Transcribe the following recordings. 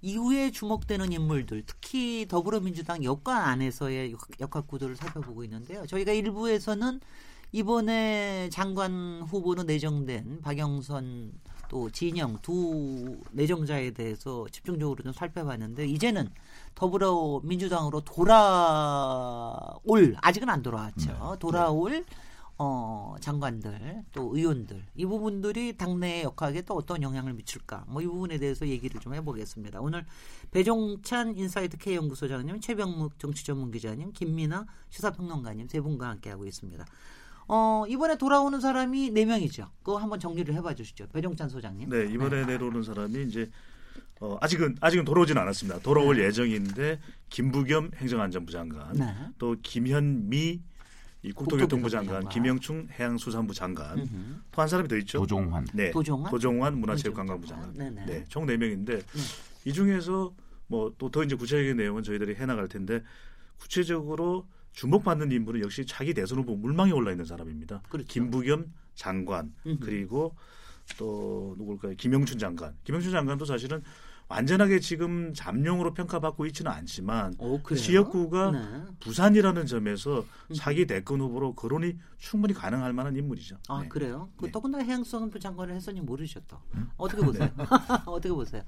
이후에 주목되는 인물들 특히 더불어민주당 여권 안에서의 역학 구도를 살펴보고 있는데요. 저희가 일부에서는 이번에 장관 후보로 내정된 박영선 또 진영 두 내정자에 대해서 집중적으로 좀 살펴봤는데 이제는 더불어민주당으로 돌아올 아직은 안 돌아왔죠. 네. 돌아올 어, 장관들 또 의원들 이 부분들이 당내의 역학에 또 어떤 영향을 미칠까 뭐 이 부분에 대해서 얘기를 좀 해보겠습니다. 오늘 배종찬 인사이트 K 연구소장님, 최병묵 정치전문기자님, 김민아 시사평론가님 세 분과 함께 하고 있습니다. 어, 이번에 돌아오는 사람이 네 명이죠. 그거 한번 정리를 해봐 주시죠. 배종찬 소장님. 네, 이번에 네. 내려오는 사람이 이제 어, 아직은 아직은 돌아오진 않았습니다. 돌아올 네. 예정인데 김부겸 행정안전부 장관, 네. 또 김현미 이 국토교통부 장관, 장관, 김영춘 해양수산부 장관, 또 한 사람이 더 있죠. 도종환. 네, 도종환, 도종환 문화체육관광부 장관. 네네. 네, 총 네 명인데 네. 이 중에서 뭐 또 더 이제 구체적인 내용은 저희들이 해 나갈 텐데 구체적으로 주목받는 인물은 역시 차기 대선 후보 물망에 올라 있는 사람입니다. 그렇죠. 김부겸 장관 그리고 또 누굴까요? 김영춘 장관. 김영춘 장관도 사실은 완전하게 지금 잠룡으로 평가받고 있지는 않지만 오, 지역구가 네. 부산이라는 점에서 사기 대권 후보로 거론이 충분히 가능할 만한 인물이죠. 아 네. 그래요? 그 네. 더군다나 해양수산부 장관을 했으니 모르셨다. 음? 어떻게 보세요? 네. 어떻게 보세요?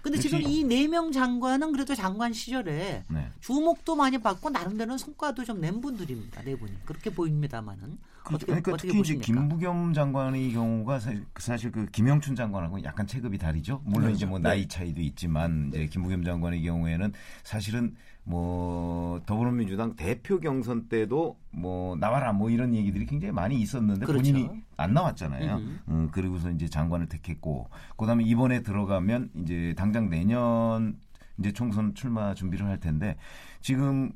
근데 지금 이 네 명 장관은 그래도 장관 시절에 네. 주목도 많이 받고 나름대로 성과도 좀 낸 분들입니다. 네 분이 그렇게 보입니다만은 그렇죠. 그러니까 특히 이제 김부겸 장관의 경우가 사실 그 김영춘 장관하고 약간 체급이 다르죠. 물론 네, 이제 뭐 나이 차이도 있지만 이제 김부겸 장관의 경우에는 사실은 뭐 더불어민주당 대표 경선 때도 뭐 나와라 뭐 이런 얘기들이 굉장히 많이 있었는데 그렇죠. 본인이 안 나왔잖아요. 음. 음, 그리고서 이제 장관을 택했고 그다음에 이번에 들어가면 이제 당장 내년 이제 총선 출마 준비를 할 텐데 지금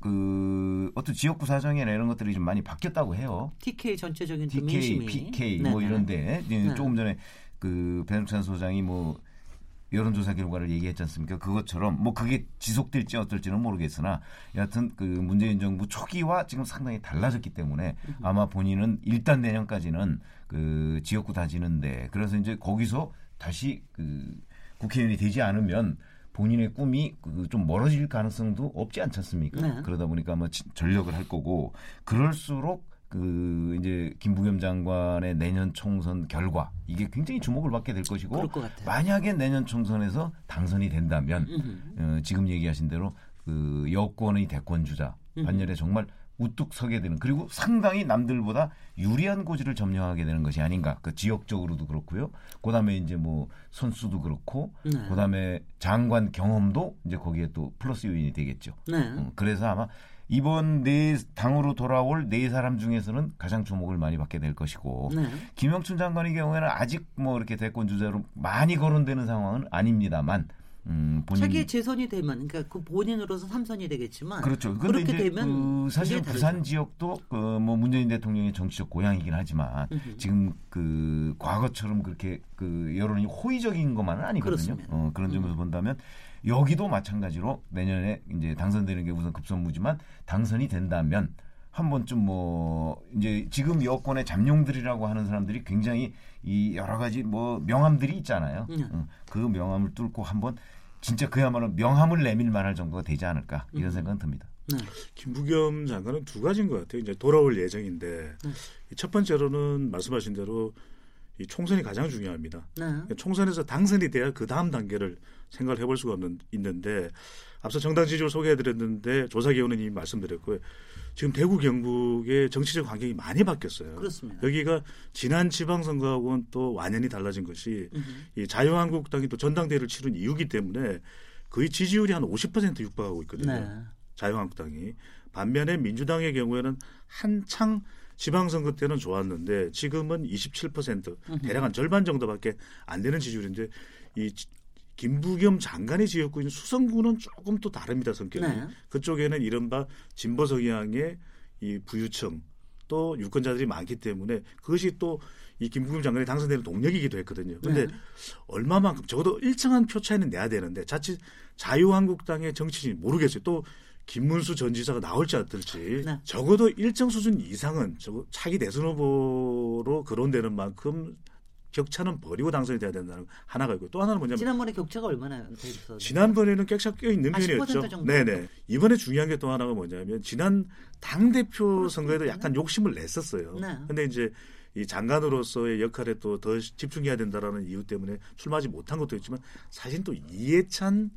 그 어떤 지역구 사정이나 이런 것들이 좀 많이 바뀌었다고 해요. TK 전체적인 TK, 민심이. PK 뭐 네. 이런데 네. 조금 전에 그 배종찬 소장이 뭐 여론조사 결과를 얘기했지 않습니까? 그것처럼 뭐 그게 지속될지 어떨지는 모르겠으나 여하튼 그 문재인 정부 초기와 지금 상당히 달라졌기 때문에 아마 본인은 일단 내년까지는 그 지역구 다지는데 그래서 이제 거기서 다시 그 국회의원이 되지 않으면 본인의 꿈이 그좀 멀어질 가능성도 없지 않지 않습니까? 네. 그러다 보니까 아마 전력을 할 거고 그럴수록 그 이제 김부겸 장관의 내년 총선 결과 이게 굉장히 주목을 받게 될 것이고 만약에 내년 총선에서 당선이 된다면 어, 지금 얘기하신 대로 그 여권의 대권 주자 반면에 정말 우뚝 서게 되는 그리고 상당히 남들보다 유리한 고지를 점령하게 되는 것이 아닌가. 그 지역적으로도 그렇고요. 그다음에 이제 뭐 선수도 그렇고 네. 그다음에 장관 경험도 이제 거기에 또 플러스 요인이 되겠죠. 네. 음, 그래서 아마 이번 네 당으로 돌아올 네 사람 중에서는 가장 주목을 많이 받게 될 것이고 네. 김영춘 장관의 경우에는 아직 뭐 이렇게 대권 주자로 많이 거론되는 상황은 아닙니다만 음, 본인... 자기 재선이 되면 그러니까 그 본인으로서 삼선이 되겠지만 그렇죠. 그렇게 되면 그 사실 부산 지역도 그 뭐 문재인 대통령의 정치적 고향이긴 하지만 으흠. 지금 그 과거처럼 그렇게 그 여론이 호의적인 것만은 아니거든요. 어, 그런 점에서 음. 본다면 여기도 마찬가지로 내년에 이제 당선되는 게 우선 급선무지만 당선이 된다면 한 번쯤 뭐 이제 지금 여권의 잠룡들이라고 하는 사람들이 굉장히 이 여러 가지 뭐 명함들이 있잖아요. 음. 응. 그 명함을 뚫고 한번 진짜 그야말로 명함을 내밀 만할 정도가 되지 않을까 이런 음. 생각은 듭니다. 네. 김부겸 장관은 두 가지인 것 같아요. 이제 돌아올 예정인데 네. 첫 번째로는 말씀하신 대로 이 총선이 가장 중요합니다. 네. 총선에서 당선이 돼야 그 다음 단계를 생각을 해볼 수가 없는, 있는데 앞서 정당 지지율 소개해드렸는데 조사 기호는 이미 말씀드렸고요. 지금 대구 경북의 정치적 환경이 많이 바뀌었어요. 그렇습니다. 여기가 지난 지방선거하고는 또 완연히 달라진 것이 으흠. 이 자유한국당이 또 전당대회를 치른 이유기 때문에 거의 지지율이 한 50% 육박하고 있거든요. 네. 자유한국당이 반면에 민주당의 경우에는 한창 지방선거 때는 좋았는데 지금은 27% 대략 한 절반 정도밖에 안 되는 지지율인데 이 김부겸 장관이 지었고 있는 수성구는 조금 또 다릅니다 성격이. 네. 그쪽에는 이른바 진보 성향의 이 부유층 또 유권자들이 많기 때문에 그것이 또 이 김부겸 장관이 당선되는 동력이기도 했거든요. 그런데 네. 얼마만큼 적어도 일정한 표 차이는 내야 되는데 자칫 자유한국당의 정치인 모르겠어요. 또 김문수 전 지사가 나올지 안 들지 네. 적어도 일정 수준 이상은 저 차기 대선 후보로 거론되는 만큼 격차는 버리고 당선이 돼야 된다는 하나가 있고 또 하나는 뭐냐면 지난번에 격차가 얼마나 됐어? 지난번에는 격차 껴 있는 편이었죠. 네네. 이번에 중요한 게 또 하나가 뭐냐면 지난 당 대표 선거에도 약간 욕심을 냈었어요. 네. 근데 이제 이 장관으로서의 역할에 또 더 집중해야 된다라는 이유 때문에 출마하지 못한 것도 있지만 사실 또 이해찬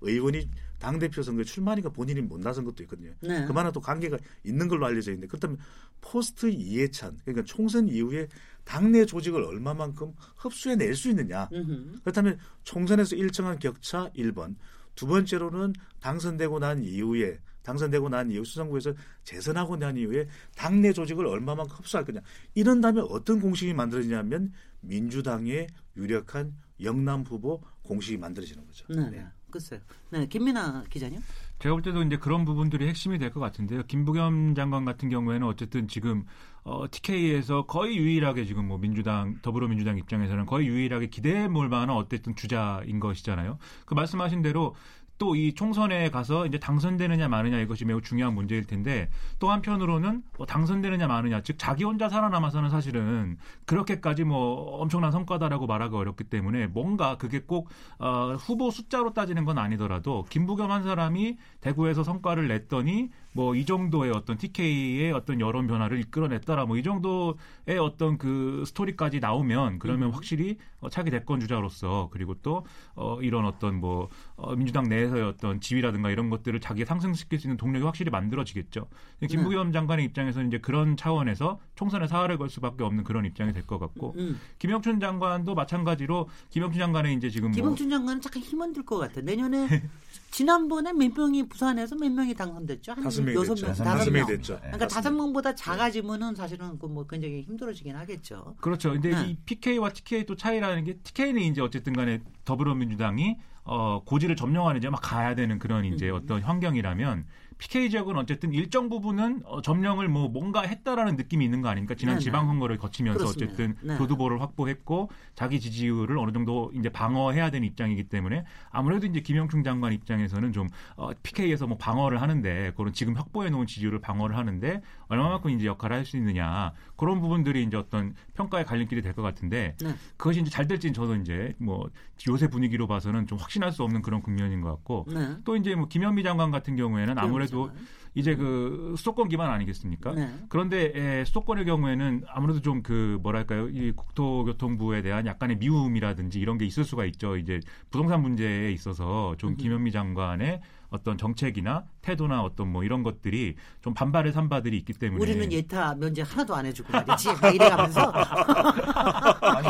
의원이 당 대표 선거에 출마하니까 본인이 못 나선 것도 있거든요. 네. 그만한 또 관계가 있는 걸로 알려져 있는데 그렇다면 포스트 이해찬 그러니까 총선 이후에 당내 조직을 얼마만큼 흡수해낼 수 있느냐. 으흠. 그렇다면 총선에서 일정한 격차 1번. 두 번째로는 당선되고 난 이후에 당선되고 난 이후 수성구에서 재선하고 난 이후에 당내 조직을 얼마만큼 흡수할 거냐. 이런다면 어떤 공식이 만들어지냐면 민주당의 유력한 영남 후보 공식이 만들어지는 거죠. 네. 네. 글쎄요. 네, 김민아 기자님. 제가 볼 때도 이제 그런 부분들이 핵심이 될 것 같은데요. 김부겸 장관 같은 경우에는 어쨌든 지금 어, TK에서 거의 유일하게 지금 뭐 민주당 더불어민주당 입장에서는 거의 유일하게 기대해 볼 만한 어쨌든 주자인 것이잖아요. 그 말씀하신 대로 또 이 총선에 가서 이제 당선되느냐 마느냐 이것이 매우 중요한 문제일 텐데 또 한편으로는 뭐 당선되느냐 마느냐 즉 자기 혼자 살아남아서는 사실은 그렇게까지 뭐 엄청난 성과다라고 말하기 어렵기 때문에 뭔가 그게 꼭 어, 후보 숫자로 따지는 건 아니더라도 김부겸 한 사람이 대구에서 성과를 냈더니 뭐 이 정도의 어떤 TK의 어떤 여론 변화를 이끌어냈다라 뭐 이 정도의 어떤 그 스토리까지 나오면 그러면 음. 확실히 어, 차기 대권 주자로서 그리고 또 어, 이런 어떤 뭐 어, 민주당 내 내에서의 어떤 지위라든가 이런 것들을 자기가 상승시킬 수 있는 동력이 확실히 만들어지겠죠. 김부겸 네. 장관의 입장에서는 이제 그런 차원에서 총선에 사활을 걸 수밖에 없는 그런 입장이 될 것 같고 음, 음. 김영춘 장관도 마찬가지로 김영춘 장관의 이제 지금 뭐 김영춘 뭐 장관은 잠깐 힘은 들 것 같아. 내년에 지난번에 몇 명이 부산에서 몇 명이 당선됐죠? 한 다섯 명이 됐죠. 다섯 명이 됐죠. 그러니까 다섯 명보다 작아지면은 사실은 그 뭐 굉장히 힘들어지긴 하겠죠. 그렇죠. 근데 네. 이 PK와 TK 또 차이라는 게 TK는 이제 어쨌든 간에 더불어민주당이 어, 고지를 점령하는 이제 막 가야 되는 그런 이제 음. 어떤 환경이라면 PK 지역은 어쨌든 일정 부분은 어, 점령을 뭐 뭔가 했다라는 느낌이 있는 거 아닙니까? 지난 네, 네. 지방선거를 거치면서 그렇습니다. 어쨌든 네. 교두보를 확보했고 자기 지지율을 어느 정도 이제 방어해야 되는 입장이기 때문에 아무래도 이제 김영춘 장관 입장에서는 좀 어, PK에서 뭐 방어를 하는데 그런 지금 확보해 놓은 지지율을 방어를 하는데 얼마만큼 이제 역할을 할 수 있느냐 그런 부분들이 이제 어떤 평가의 갈림길이 될 것 같은데 네. 그것이 이제 잘 될지는 저도 이제 뭐 요새 분위기로 봐서는 좀 확신할 수 없는 그런 국면인 것 같고 네. 또 이제 뭐 김현미 장관 같은 경우에는 아무래도 그래도 이제 그 수도권 기반 아니겠습니까? 네. 그런데 에, 수도권의 경우에는 아무래도 좀 그 뭐랄까요 이 국토교통부에 대한 약간의 미움이라든지 이런 게 있을 수가 있죠. 이제 부동산 문제에 있어서 좀 음. 김현미 장관의 어떤 정책이나 태도나 어떤 뭐 이런 것들이 좀 반발의 산바들이 있기 때문에 우리는 예타 면제 하나도 안 해주고 말이지 이래 가면서 아니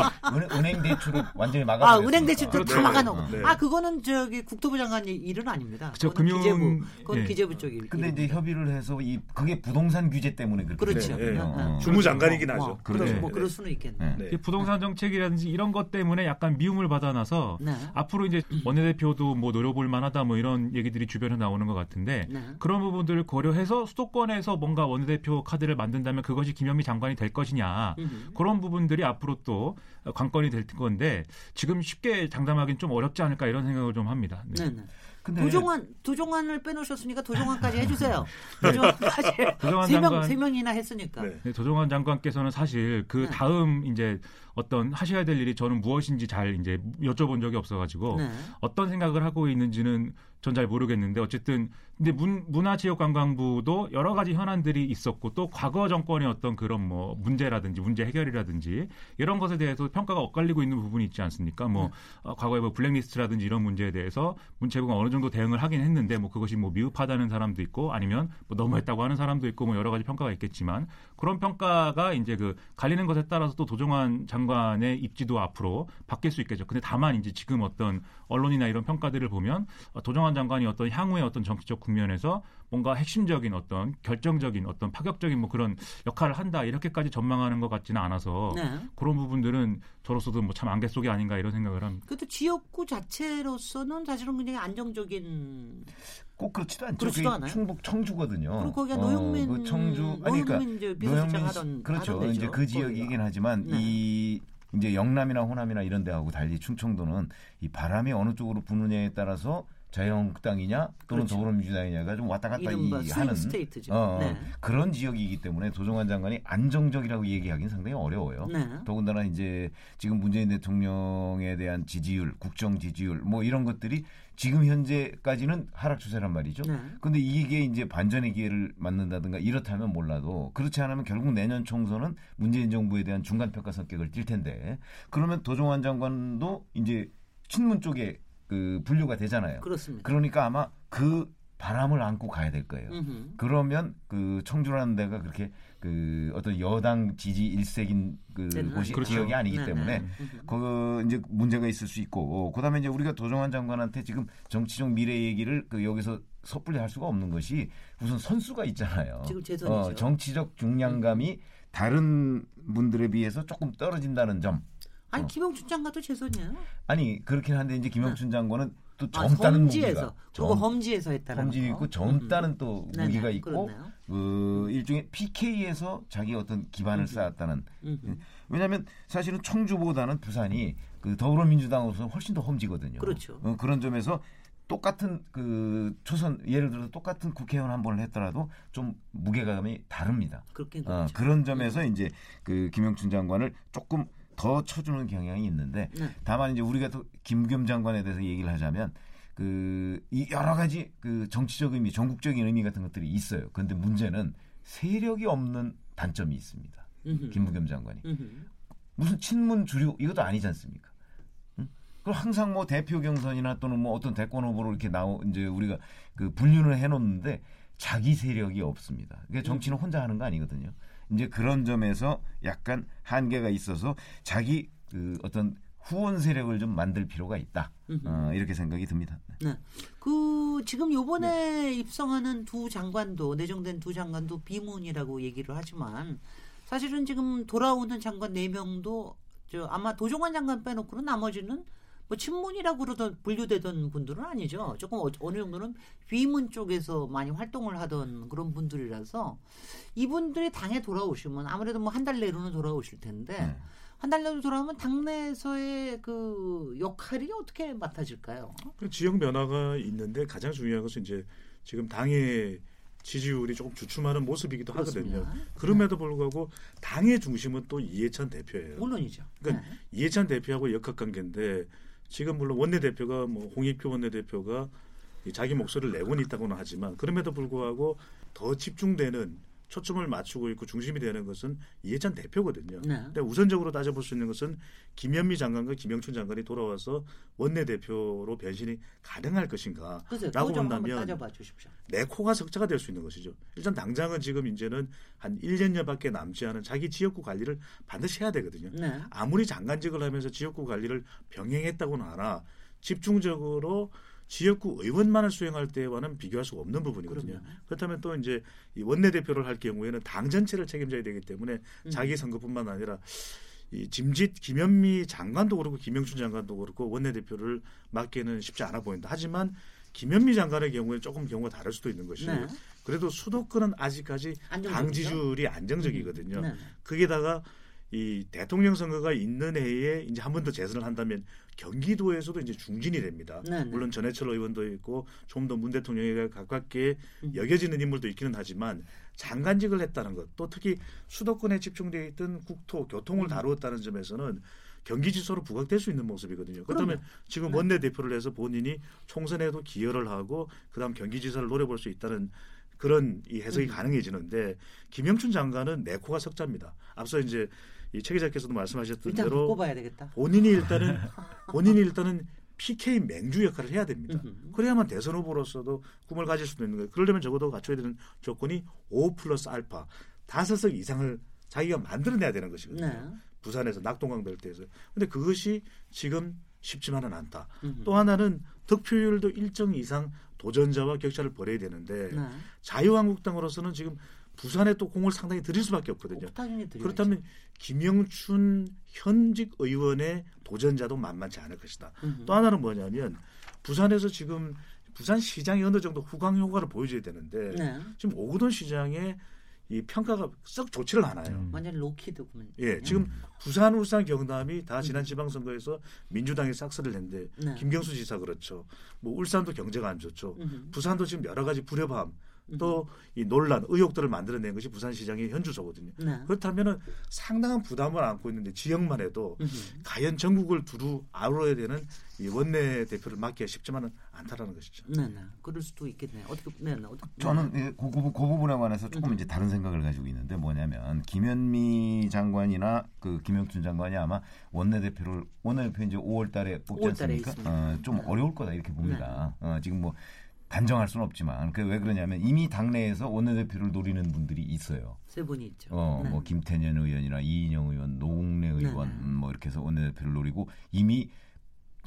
은행 대출을 완전히 막아 아 은행 대출도 다 막아놓고 네. 아 그거는 저기 국토부 장관 일은 아닙니다. 그렇죠 금융 기재부 그건 예. 기재부 쪽이. 근데 이제 협의를 해서 이 그게 부동산 규제 때문에 그렇게 그렇죠. 네. 네. 어. 주무장관이긴 뭐, 하죠. 뭐, 네. 뭐 그럴 수는 있겠네. 네. 부동산 정책이라든지 이런 것 때문에 약간 미움을 받아놔서 네. 앞으로 이제 원내대표도 뭐 노려볼 만하다 뭐 이런 얘기들이 주변에 나오는 것 같은데 네. 그런 부분들을 고려해서 수도권에서 뭔가 원내대표 카드를 만든다면 그것이 김현미 장관이 될 것이냐 음흠. 그런 부분들이 앞으로 또 관건이 될 건데 지금 쉽게 장담하기는 좀 어렵지 않을까 이런 생각을 좀 합니다. 네. 네 근데 도종환 도종환을 빼놓으셨으니까 도종환까지 해주세요. 도종환까지 세명 세 명이나 했으니까. 네. 네, 도종환 장관께서는 사실 그 네. 다음 이제 어떤 하셔야 될 일이 저는 무엇인지 잘 이제 여쭤본 적이 없어가지고 네. 어떤 생각을 하고 있는지는 전 잘 모르겠는데 어쨌든 근데 문, 문화체육관광부도 여러 가지 현안들이 있었고 또 과거 정권의 어떤 그런 뭐 문제라든지 문제 해결이라든지 이런 것에 대해서 평가가 엇갈리고 있는 부분이 있지 않습니까? 뭐 네. 어, 과거에 뭐 블랙리스트라든지 이런 문제에 대해서 문체부가 어느 정도 대응을 하긴 했는데 뭐 그것이 뭐 미흡하다는 사람도 있고 아니면 뭐 너무했다고 하는 사람도 있고 뭐 여러 가지 평가가 있겠지만 그런 평가가 이제 그 갈리는 것에 따라서 또 도종환 장관의 입지도 앞으로 바뀔 수 있겠죠. 근데 다만 이제 지금 어떤 언론이나 이런 평가들을 보면 도종환 장관이 어떤 향후의 어떤 정치적 국면에서 뭔가 핵심적인 어떤 결정적인 어떤 파격적인 뭐 그런 역할을 한다 이렇게까지 전망하는 것 같지는 않아서 네. 그런 부분들은 저로서도 뭐 참 안개 속이 아닌가 이런 생각을 합니다. 그래도 지역구 자체로서는 사실은 굉장히 안정적인 꼭 그렇지도 않죠. 그렇지도 않아요? 충북 청주거든요. 그리고 거기가 노영민 어, 그 청주 아니 그러니까 노영민 하던 그렇죠. 이제 그 지역이긴 하지만 네. 이 이제 영남이나 호남이나 이런 데하고 달리 충청도는 이 바람이 어느 쪽으로 부느냐에 따라서 자유한국당이냐 또는 그렇죠. 더불어민주당이냐가 좀 왔다 갔다 이 하는. 어, 네. 그런 지역이기 때문에 도종환 장관이 안정적이라고 얘기하기는 상당히 어려워요. 네. 더군다나 이제 지금 문재인 대통령에 대한 지지율, 국정 지지율 뭐 이런 것들이 지금 현재까지는 하락 추세란 말이죠. 네. 근데 이게 이제 반전의 기회를 맞는다든가 이렇다면 몰라도 그렇지 않으면 결국 내년 총선은 문재인 정부에 대한 중간 평가 성격을 띌 텐데 그러면 도종환 장관도 이제 친문 쪽에 그 분류가 되잖아요. 그렇습니다. 그러니까 아마 그 바람을 안고 가야 될 거예요. 음흠. 그러면 그 청주라는 데가 그렇게 그 어떤 여당 지지 일색인 그 곳이 그렇죠. 지역이 아니기 네네. 때문에 그 이제 문제가 있을 수 있고 그다음에 이제 우리가 도정환 장관한테 지금 정치적 미래 얘기를 그 여기서 섣불리 할 수가 없는 것이 우선 선수가 있잖아요. 지금 재선이죠. 어, 정치적 중량감이 다른 분들에 비해서 조금 떨어진다는 점. 아니 어. 김영춘 장관도 최선이에요. 아니 그렇긴 한데 이제 김영춘 장관은 또 아, 젊다는 아, 무기가 그거 험지에서 했다는 험지 있고 젊다는 음. 또 음. 무기가 있고 그렇네요. 그 일종의 PK에서 자기 어떤 기반을 음. 쌓았다는 음. 왜냐하면 사실은 청주보다는 부산이 그 더불어민주당으로서 훨씬 더 험지거든요. 그렇죠. 어, 그런 점에서 똑같은 그 초선 예를 들어서 똑같은 국회의원 한 번을 했더라도 좀 무게감이 다릅니다. 그렇긴 어, 그런 점에서 이제 그 김영춘 장관을 조금 더 쳐주는 경향이 있는데 네. 다만 이제 우리가 또 김겸 장관에 대해서 얘기를 하자면 그 이 여러 가지 그 정치적 의미, 전국적인 의미 같은 것들이 있어요. 그런데 문제는 세력이 없는 단점이 있습니다. 음흠. 김부겸 장관이 음흠. 무슨 친문 주류 이것도 아니지 않습니까? 응? 그 항상 뭐 대표 경선이나 또는 뭐 어떤 대권 후보로 이렇게 나오 이제 우리가 그 분류를 해놓는데 자기 세력이 없습니다. 그게 정치는 혼자 하는 거 아니거든요. 이제 그런 점에서 약간 한계가 있어서 자기 그 어떤 후원 세력을 좀 만들 필요가 있다. 어, 이렇게 생각이 듭니다. 네. 그 지금 요번에 네. 입성하는 두 장관도 내정된 두 장관도 비문이라고 얘기를 하지만 사실은 지금 돌아오는 장관 네 명도 저 아마 도종환 장관 빼놓고는 나머지는 뭐 친문이라고 그러던 분류되던 분들은 아니죠. 조금 어, 어느 정도는 비문 쪽에서 많이 활동을 하던 그런 분들이라서 이분들이 당에 돌아오시면 아무래도 뭐 한 달 내로는 돌아오실 텐데 네. 한달 내로 돌아오면 당내에서의 그 역할이 어떻게 맡아질까요? 그 지역 변화가 있는데 가장 중요한 것은 이제 지금 당의 지지율이 조금 주춤하는 모습이기도 그렇습니다. 하거든요. 그럼에도 네. 불구하고 당의 중심은 또 이해찬 대표예요. 물론이죠. 그러니까 네. 이해찬 대표하고 역학 관계인데 지금 물론 원내대표가 뭐 홍익표 원내대표가 자기 목소리를 내고는 있다고는 하지만 그럼에도 불구하고 더 집중되는 초점을 맞추고 있고 중심이 되는 것은 이해찬 대표거든요. 네. 근데 우선적으로 따져볼 수 있는 것은 김현미 장관과 김영춘 장관이 돌아와서 원내대표로 변신이 가능할 것인가 라고 본다면 내 코가 석자가 될 수 있는 것이죠. 일단 당장은 지금 이제는 한 1년여밖에 남지 않은 자기 지역구 관리를 반드시 해야 되거든요. 네. 아무리 장관직을 하면서 지역구 관리를 병행했다고는 하나 집중적으로 지역구 의원만을 수행할 때와는 비교할 수 없는 부분이거든요. 그럼요. 그렇다면 또 이제 이 원내대표를 할 경우에는 당 전체를 책임져야 되기 때문에 음. 자기 선거뿐만 아니라 이 짐짓 김현미 장관도 그렇고 김영춘 장관도 그렇고 원내대표를 맡기는 쉽지 않아 보인다. 하지만 김현미 장관의 경우에 조금 경우가 다를 수도 있는 것이 네. 그래도 수도권은 아직까지 당 지지율이 안정적이거든요. 음. 네. 거기다가 이 대통령 선거가 있는 해에 이제 한 번 더 재선을 한다면 경기도에서도 이제 중진이 됩니다. 네네. 네. 물론 전해철 의원도 있고 좀 더 문 대통령에 가깝게 음. 여겨지는 인물도 있기는 하지만 장관직을 했다는 것, 또 특히 수도권에 집중되어 있던 국토, 교통을 음. 다루었다는 점에서는 경기지소로 부각될 수 있는 모습이거든요. 그렇다면 지금 네. 원내 대표를 해서 본인이 총선에도 기여를 하고 그다음 경기지사를 노려볼 수 있다는 그런 이 해석이 음. 가능해지는데 김영춘 장관은 내 코가 석자입니다. 앞서 이제 이 최 기자께서도 말씀하셨던 대로 뽑아야 되겠다. 본인이 일단은 본인이 일단은 PK 맹주 역할을 해야 됩니다. 그래야만 대선 후보로서도 꿈을 가질 수도 있는 거예요. 그러려면 적어도 갖춰야 되는 조건이 5 플러스 알파 다섯 석 이상을 자기가 만들어내야 되는 것이거든요. 네. 부산에서 낙동강 벨트에서. 근데 그것이 지금 쉽지만은 않다. 으흠. 또 하나는 득표율도 일정 이상 도전자와 격차를 벌여야 되는데 네. 자유한국당으로서는 지금 부산에 또 공을 상당히 들일 수밖에 없거든요. 그렇다면 김영춘 현직 의원의 도전자도 만만치 않을 것이다. 음흠. 또 하나는 뭐냐면 부산에서 지금 부산 시장이 어느 정도 후광 효과를 보여줘야 되는데 네. 지금 오구돈 시장의 이 평가가 썩 좋지를 않아요. 음. 완전 로키드군. 예, 지금 음. 부산, 울산, 경남이 다 지난 지방선거에서 민주당이 싹쓸이를 했는데 네. 김경수 지사 그렇죠. 뭐 울산도 경제가 안 좋죠. 음흠. 부산도 지금 여러 가지 불협화음 또 이 논란, 의혹들을 만들어낸 것이 부산시장의 현주소거든요. 네. 그렇다면은 상당한 부담을 안고 있는데 지역만 해도 음흠. 과연 전국을 두루 아우러야 되는 이 원내 대표를 맡기가 쉽지만은 않다라는 것이죠. 네, 네. 그럴 수도 있겠네요. 어떻게, 네, 네. 어떻게, 저는 네. 그, 그, 그 부분에 관해서 조금 음. 이제 다른 생각을 가지고 있는데 뭐냐면 김현미 장관이나 그 김영춘 장관이 아마 원내 대표를 원내 대표 이제 5월 달에 뽑지 5월 않습니까? 어, 좀 네. 어려울 거다 이렇게 봅니다. 네. 어, 지금 뭐 단정할 수는 없지만 그 왜 그러냐면 이미 당내에서 원내대표를 노리는 분들이 있어요. 세 분이 있죠. 어, 네. 뭐 김태년 의원이나 이인영 의원, 노웅래 의원 네. 뭐 이렇게 해서 원내대표를 노리고 이미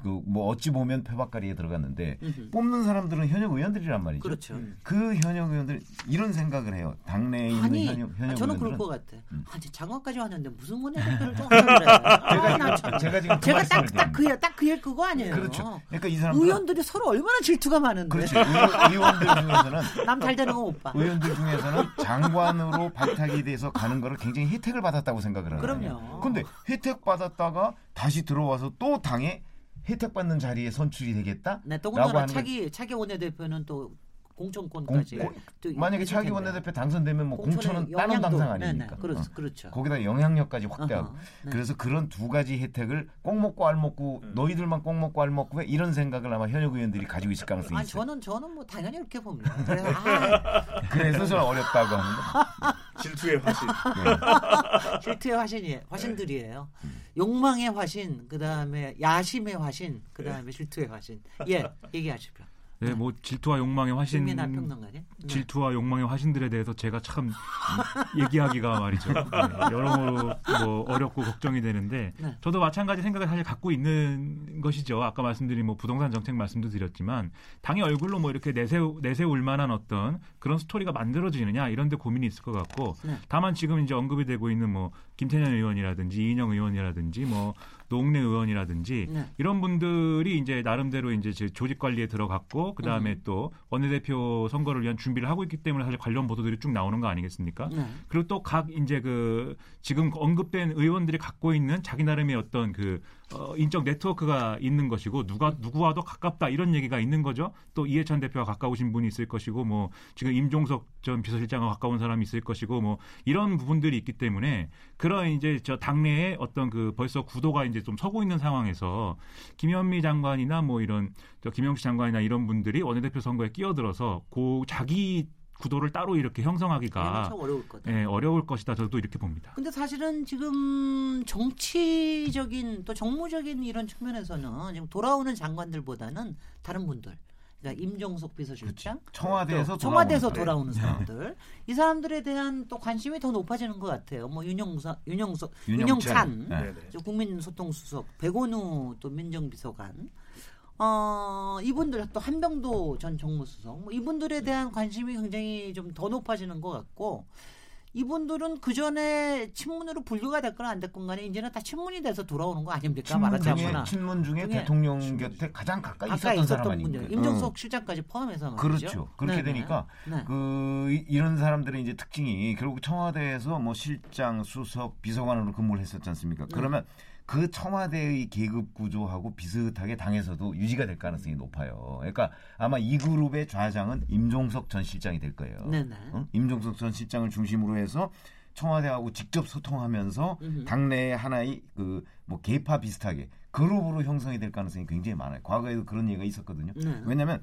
그 뭐 어찌 보면 표박가리에 들어갔는데 음흠. 뽑는 사람들은 현역 의원들이란 말이죠. 그렇죠. 음. 그 현역 의원들 이런 생각을 해요. 당내에 있는 아니, 현역, 현역 아, 저는 그럴 것 같아. 음. 아니 장관까지 왔는데 무슨 원내 대표를 좀 하는 거야. 제가, 아, 제가 지금 그 제가 딱딱 그야 딱 그일 그거 아니에요. 그렇죠. 그러니까 이 사람 의원들이 서로 얼마나 질투가 많은데. 그렇죠. 의원, 들 중에서는 남 잘 되는 거못 봐. 의원들 중에서는 장관으로 발탁이 돼서 가는 거를 굉장히 혜택을 받았다고 생각을 하는 그럼요. 근데 혜택 받았다가 다시 들어와서 또 당에 혜택받는 자리에 선출이 되겠다? 네, 더군다나 차기 차기 원내대표는 또 공천권까지. 공, 만약에 차기 원내대표 당선되면 뭐 공천은 다른 당상 아닙니까? 네네, 그렇, 어. 그렇죠. 거기다 영향력까지 확대하고. 어허, 네. 그래서 그런 두 가지 혜택을 꼭 먹고 알 먹고 음. 너희들만 꼭 먹고 알 먹고 왜 이런 생각을 아마 현역 의원들이 가지고 있을 가능성이 아니, 있어요. 저는 저는 뭐 당연히 이렇게 봅니다. 그래서, 아. 그래서 저는 어렵다고 합니다. 질투의 화신. 네. 질투의 화신이 화신들이에요. 음. 욕망의 화신, 그 다음에 야심의 화신, 그 다음에 네. 질투의 화신. 예, 얘기하십시오. 네, 뭐 질투와 욕망의 화신, 네. 질투와 욕망의 화신들에 대해서 제가 참 얘기하기가 말이죠. 네, 여러모로 뭐 어렵고 걱정이 되는데 네. 저도 마찬가지 생각을 사실 갖고 있는 것이죠. 아까 말씀드린 뭐 부동산 정책 말씀도 드렸지만 당의 얼굴로 뭐 이렇게 내세우 내세울 만한 어떤 그런 스토리가 만들어지느냐 이런 데 고민이 있을 것 같고 네. 다만 지금 이제 언급이 되고 있는 뭐 김태년 의원이라든지 이인영 의원이라든지 뭐 노웅래 의원이라든지 네. 이런 분들이 이제 나름대로 이제 조직 관리에 들어갔고 그 다음에 음. 또 원내대표 선거를 위한 준비를 하고 있기 때문에 사실 관련 보도들이 쭉 나오는 거 아니겠습니까? 네. 그리고 또 각 이제 그 지금 언급된 의원들이 갖고 있는 자기 나름의 어떤 그 어, 인적 네트워크가 있는 것이고 누가 누구와도 가깝다 이런 얘기가 있는 거죠. 또 이해찬 대표와 가까우신 분이 있을 것이고 뭐 지금 임종석 전 비서실장과 가까운 사람이 있을 것이고 뭐 이런 부분들이 있기 때문에 그런 이제 저 당내에 어떤 그 벌써 구도가 이제 좀 서고 있는 상황에서 김현미 장관이나 뭐 이런 저 김영수 장관이나 이런 분들이 원내대표 선거에 끼어들어서 고 자기 구도를 따로 이렇게 형성하기가 네, 어려울 거다. 예, 어려울 것이다. 저도 이렇게 봅니다. 근데 사실은 지금 정치적인 또 정무적인 이런 측면에서는 지금 돌아오는 장관들보다는 다른 분들 그러니까 임종석 비서실장, 그치. 청와대에서 청와대에서 돌아오는 네. 사람들, 이 사람들에 대한 또 관심이 더 높아지는 것 같아요. 뭐 윤영사, 윤영석, 윤영찬, 네. 국민소통수석, 백원우 또 민정비서관, 어, 이분들 또 한병도 전 정무수석 뭐 이분들에 대한 관심이 굉장히 좀 더 높아지는 것 같고 이분들은 그 전에 친문으로 분류가 됐거나 안 됐건 간에 이제는 다 친문이 돼서 돌아오는 거 아닙니까? 친문 말하자면 친문 중에, 중에 대통령 곁에 가장 가까이, 가까이 있었던, 사람 아닙니까? 임종석 어. 실장까지 포함해서 말이죠. 그렇죠. 그렇게 네네. 되니까 네. 그 이런 사람들의 이제 특징이 결국 청와대에서 뭐 실장, 수석, 비서관으로 근무를 했었지 않습니까? 네. 그러면 그 청와대의 계급 구조하고 비슷하게 당에서도 유지가 될 가능성이 높아요. 그러니까 아마 이 그룹의 좌장은 임종석 전 실장이 될 거예요. 네네. 어? 임종석 전 실장을 중심으로 해서 청와대하고 직접 소통하면서 당내 하나의 그뭐 개파 비슷하게 그룹으로 형성이 될 가능성이 굉장히 많아요. 과거에도 그런 얘기가 있었거든요. 네. 왜냐하면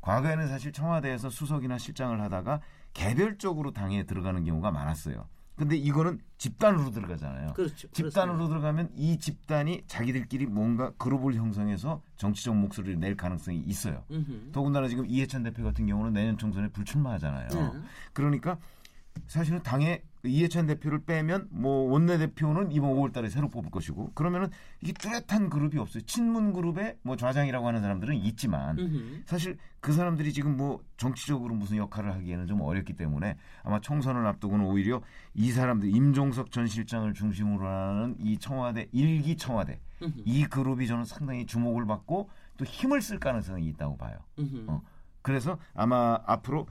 과거에는 사실 청와대에서 수석이나 실장을 하다가 개별적으로 당에 들어가는 경우가 많았어요. 근데 이거는 집단으로 들어가잖아요. 그렇죠. 집단으로 그렇습니다. 들어가면 이 집단이 자기들끼리 뭔가 그룹을 형성해서 정치적 목소리를 낼 가능성이 있어요. 음흠. 더군다나 지금 이해찬 대표 같은 경우는 내년 총선에 불출마하잖아요. 네. 그러니까 사실은 당의 이해찬 대표를 빼면 뭐 원내 대표는 이번 5월달에 새로 뽑을 것이고 그러면은 이 뚜렷한 그룹이 없어요. 친문 그룹에 뭐 좌장이라고 하는 사람들은 있지만 사실 그 사람들이 지금 뭐 정치적으로 무슨 역할을 하기에는 좀 어렵기 때문에 아마 총선을 앞두고는 오히려 이 사람들 임종석 전 실장을 중심으로 하는 이 청와대 일기 청와대 이 그룹이 저는 상당히 주목을 받고 또 힘을 쓸 가능성이 있다고 봐요. 어. 그래서 아마 앞으로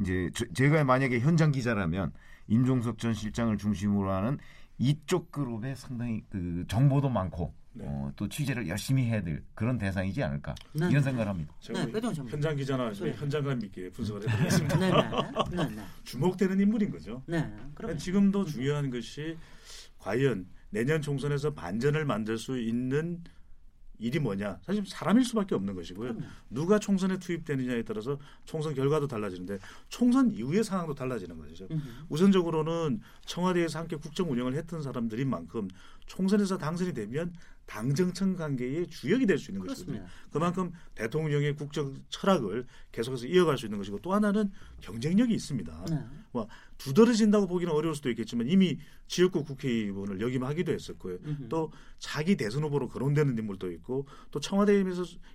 이제 저, 제가 만약에 현장 기자라면 임종석 전 실장을 중심으로 하는 이쪽 그룹에 상당히 그 정보도 많고 네. 어, 또 취재를 열심히 해야 될 그런 대상이지 않을까 네. 이런 생각을 합니다. 제가 네, 현장 기자나 네. 현장감 있게 분석을 해드리겠습니다. 네, 네. 주목되는 인물인 거죠. 그러니까 지금도 중요한 것이 과연 내년 총선에서 반전을 만들 수 있는 일이 뭐냐? 사실 사람일 수밖에 없는 것이고요. 누가 총선에 투입되느냐에 따라서 총선 결과도 달라지는데 총선 이후의 상황도 달라지는 거죠. 우선적으로는 청와대에서 함께 국정 운영을 했던 사람들인 만큼 총선에서 당선이 되면 당정청 관계의 주역이 될 수 있는 그렇습니다. 것이거든요. 그만큼 대통령의 국정 철학을 계속해서 이어갈 수 있는 것이고 또 하나는 경쟁력이 있습니다. 네. 뭐 두드러진다고 보기는 어려울 수도 있겠지만 이미 지역구 국회의원을 역임하기도 했었고요. 음흠. 또 자기 대선 후보로 거론되는 인물도 있고 또 청와대에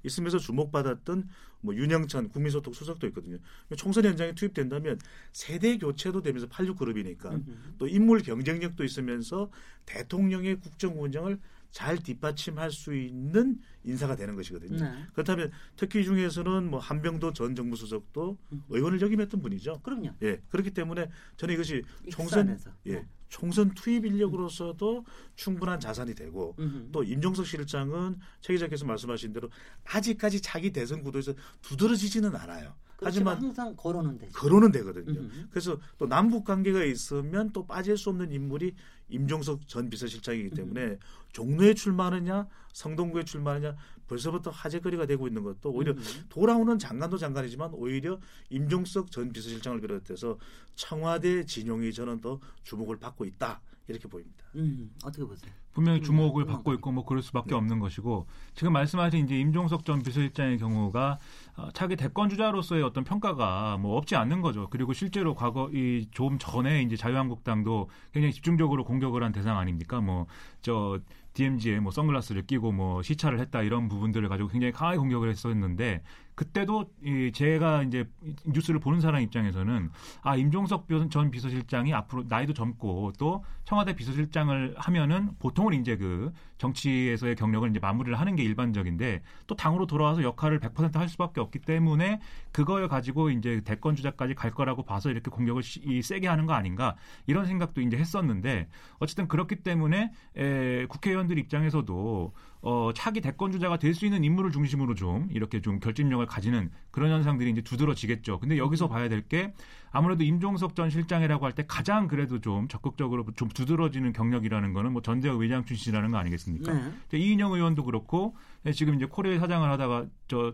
있으면서 주목받았던 뭐 윤영찬 국민소통 수석도 있거든요. 총선 현장에 투입된다면 세대 교체도 되면서 86 그룹이니까. 또 인물 경쟁력도 있으면서 대통령의 국정 운영을 잘 뒷받침할 수 있는 인사가 되는 것이거든요. 네. 그렇다면 특히 중에서는 뭐 한병도 전 정무수석도 음. 의원을 역임했던 분이죠. 그럼요. 예, 그렇기 때문에 저는 이것이 총선 예, 네. 총선 투입 인력으로서도 충분한 자산이 되고 음흠. 또 임종석 실장은 최 기자께서 말씀하신 대로 아직까지 자기 대선 구도에서 두드러지지는 않아요. 하지만 항상 거론은 되죠. 거론은 되거든요. 음흠. 그래서 또 남북 관계가 있으면 또 빠질 수 없는 인물이 임종석 전 비서실장이기 때문에 음흠. 종로에 출마하느냐 성동구에 출마하느냐 벌써부터 화제거리가 되고 있는 것도 오히려 돌아오는 장관도 장관이지만 오히려 임종석 전 비서실장을 비롯해서 청와대 진용이 저는 더 주목을 받고 있다 이렇게 보입니다. 음, 어떻게 보세요? 분명히 주목을 음, 받고 있고 뭐 그럴 수밖에 네. 없는 것이고 지금 말씀하신 이제 임종석 전 비서실장의 경우가 어, 차기 대권 주자로서의 어떤 평가가 뭐 없지 않는 거죠. 그리고 실제로 과거 이 좀 전에 이제 자유한국당도 굉장히 집중적으로 공격을 한 대상 아닙니까? 뭐 저 DMZ에 뭐 선글라스를 끼고 뭐 시찰을 했다 이런 부분들을 가지고 굉장히 강하게 공격을 했었는데 그때도 이 제가 이제 뉴스를 보는 사람 입장에서는 아 임종석 전 비서실장이 앞으로 나이도 젊고 또 청와대 비서실장을 하면은 보통은 이제 그 정치에서의 경력을 이제 마무리를 하는 게 일반적인데 또 당으로 돌아와서 역할을 100%할 수밖에 없기 때문에 그걸 가지고 이제 대권 주자까지 갈 거라고 봐서 이렇게 공격을 이 세게 하는 거 아닌가 이런 생각도 이제 했었는데 어쨌든 그렇기 때문에 에, 국회의원들 입장에서도 어, 차기 대권 주자가 될 수 있는 인물을 중심으로 좀 이렇게 좀 결집력을 가지는 그런 현상들이 이제 두드러지겠죠. 근데 여기서 봐야 될 게 아무래도 임종석 전 실장이라고 할 때 가장 그래도 좀 적극적으로 좀 두드러지는 경력이라는 거는 뭐 전대협 의장 출신이라는 거 아니겠습니까? 네. 이인영 의원도 그렇고 예, 지금 이제 코레일 사장을 하다가 저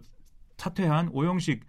사퇴한 오영식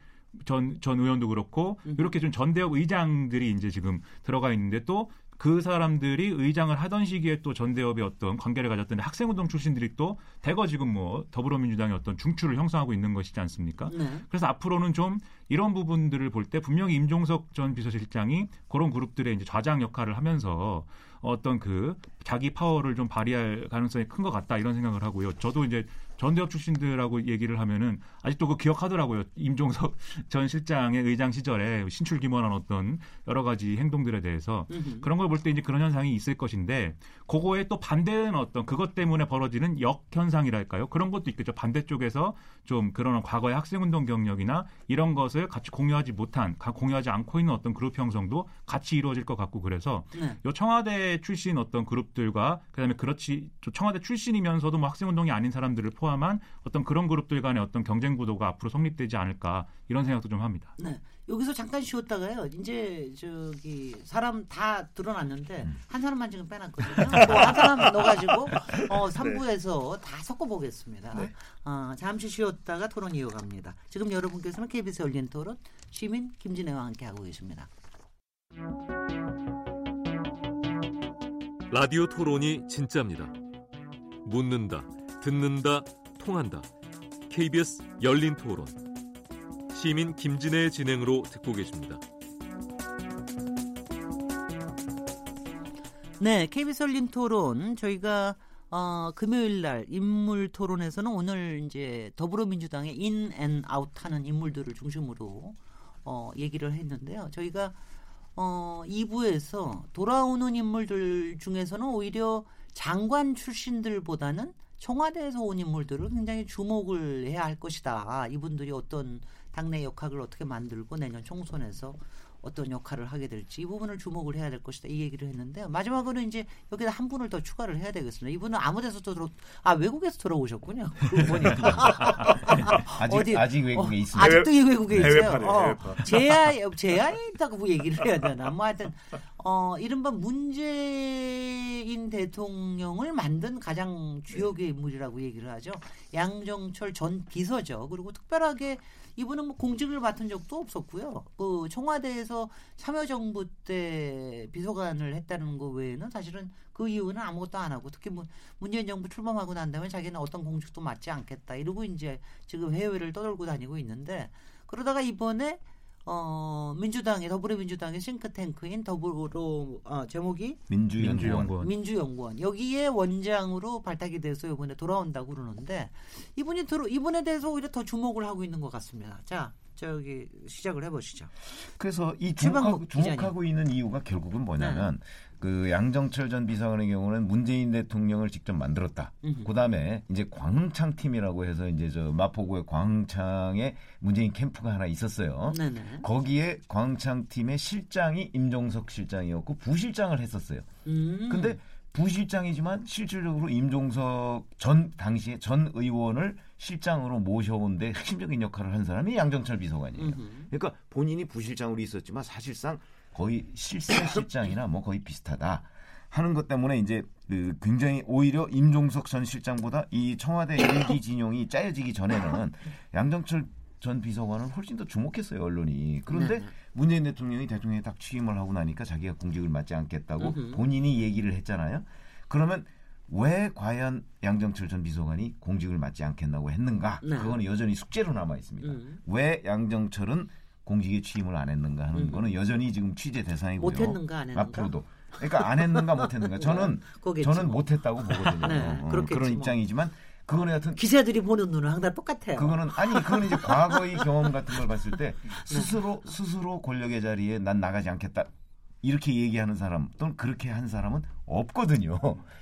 전, 전 의원도 그렇고, 이렇게 좀 전대협 의장들이 이제 지금 들어가 있는데 또 그 사람들이 의장을 하던 시기에 또 전대협의 어떤 관계를 가졌던 학생운동 출신들이 또 대거 지금 뭐 더불어민주당의 어떤 중추를 형성하고 있는 것이지 않습니까? 네. 그래서 앞으로는 좀 이런 부분들을 볼 때 분명히 임종석 전 비서실장이 그런 그룹들의 이제 좌장 역할을 하면서 어떤 그 자기 파워를 좀 발휘할 가능성이 큰 것 같다 이런 생각을 하고요. 저도 이제 전대협 출신들하고 얘기를 하면은 아직도 그 기억하더라고요. 임종석 전 실장의 의장 시절에 신출기원한 어떤 여러 가지 행동들에 대해서 음흠. 그런 걸 볼 때 이제 그런 현상이 있을 것인데 그거에 또 반대는 어떤 그것 때문에 벌어지는 역현상이랄까요? 그런 것도 있겠죠. 반대쪽에서 좀 그런 과거의 학생운동 경력이나 이런 것을 같이 공유하지 못한, 공유하지 않고 있는 어떤 그룹 형성도 같이 이루어질 것 같고 그래서 네. 요 청와대 출신 어떤 그룹 들과 그다음에 그렇지 청와대 출신이면서도 뭐 학생운동이 아닌 사람들을 포 포함한 어떤 그런 그룹들 간의 어떤 경쟁 구도가 앞으로 성립되지 않을까 이런 생각도 좀 합니다. 네. 여기서 잠깐 쉬었다가요. 이제 저기 사람 다 드러났는데 음. 한 사람만 지금 빼놨거든요. 뭐한 사람 넣어가지고 어 3부에서 네. 다 섞어보겠습니다. 네. 어, 잠시 쉬었다가 토론 이어갑니다. 지금 여러분께서는 KBS 열린 토론 시민 김진애와 함께 하고 계십니다. 라디오 토론이 진짜입니다. 묻는다, 듣는다, 통한다. KBS 열린 토론. 시민 김진애의 진행으로 듣고 계십니다. 네, KBS 열린 토론 저희가 어, 금요일 날 인물 토론에서는 오늘 이제 더불어민주당의 in and out 하는 인물들을 중심으로 어, 얘기를 했는데요. 저희가 어, 2부에서 돌아오는 인물들 중에서는 오히려 장관 출신들보다는 청와대에서 온 인물들을 굉장히 주목을 해야 할 것이다. 이분들이 어떤 당내 역학을 어떻게 만들고 내년 총선에서 어떤 역할을 하게 될지 이 부분을 주목을 해야 될 것이다 이 얘기를 했는데요. 마지막으로 이제 여기다 한 분을 더 추가를 해야 되겠습니다. 이분은 아무데서 들어 아 외국에서 돌아오셨군요. 보니까 아직 어디, 아직 외국에 어, 있습니다. 아직도 이 외국에 있어요. 해외파네, 어, 해외파. 제야 제야에 있다고 얘기를 해야 되나? 뭐 하여튼 어 이른바 문재인 대통령을 만든 가장 주역의 인물이라고 얘기를 하죠. 양정철 전 비서죠. 그리고 특별하게 이분은 뭐 공직을 맡은 적도 없었고요. 그 청와대에서 참여정부 때 비서관을 했다는 거 외에는 사실은 그 이후는 아무것도 안 하고 특히 문, 문재인 정부 출범하고 난 다음에 자기는 어떤 공직도 맡지 않겠다 이러고 이제 지금 해외를 떠돌고 다니고 있는데 그러다가 이번에 어, 민주당의 더불어민주당의 싱크탱크인 더불어 어, 제목이 민주연구원. 민주연구원 여기에 원장으로 발탁이 돼서 이번에 돌아온다고 그러는데 이분이 들어 이분에 대해서 오히려 더 주목을 하고 있는 것 같습니다. 자 저기 시작을 해보시죠. 그래서 이 주목하고, 주목하고 있는 이유가 결국은 뭐냐면 그 양정철 전 비서관의 경우는 문재인 대통령을 직접 만들었다. 음흠. 그다음에 이제 광흥창 팀이라고 해서 이제 저 마포구의 광흥창에 문재인 캠프가 하나 있었어요. 네네. 거기에 광흥창 팀의 실장이 임종석 실장이었고 부실장을 했었어요. 음. 근데 부실장이지만 실질적으로 임종석 전 당시에 전 의원을 실장으로 모셔온데 핵심적인 역할을 한 사람이 양정철 비서관이에요. 음흠. 그러니까 본인이 부실장으로 있었지만 사실상 거의 실세 실장이나 뭐 거의 비슷하다 하는 것 때문에 이제 그 굉장히 오히려 임종석 전 실장보다 이 청와대 일기 진영이 짜여지기 전에는 양정철 전 비서관을 훨씬 더 주목했어요 언론이. 그런데 네. 문재인 대통령이 대통령에 딱 취임을 하고 나니까 자기가 공직을 맡지 않겠다고. 본인이 얘기를 했잖아요. 그러면 왜 과연 양정철 전 비서관이 공직을 맡지 않겠다고 했는가? 네. 그거는 여전히 숙제로 남아 있습니다. 음. 왜 양정철은 공직에 취임을 안 했는가 하는 음. 거는 여전히 지금 취재 대상이고요. 못했는가 안 했는가? 앞으로도. 그러니까 안 했는가 못했는가. 저는 거겠지 저는 뭐. 못했다고 보거든요. 네, 어, 그런 뭐. 입장이지만 그거는 여하튼 기자들이 보는 눈은 항상 똑같아요. 그거는 아니 그거는 이제 과거의 경험 같은 걸 봤을 때 네. 스스로 스스로 권력의 자리에 난 나가지 않겠다 이렇게 얘기하는 사람 또는 그렇게 한 사람은 없거든요.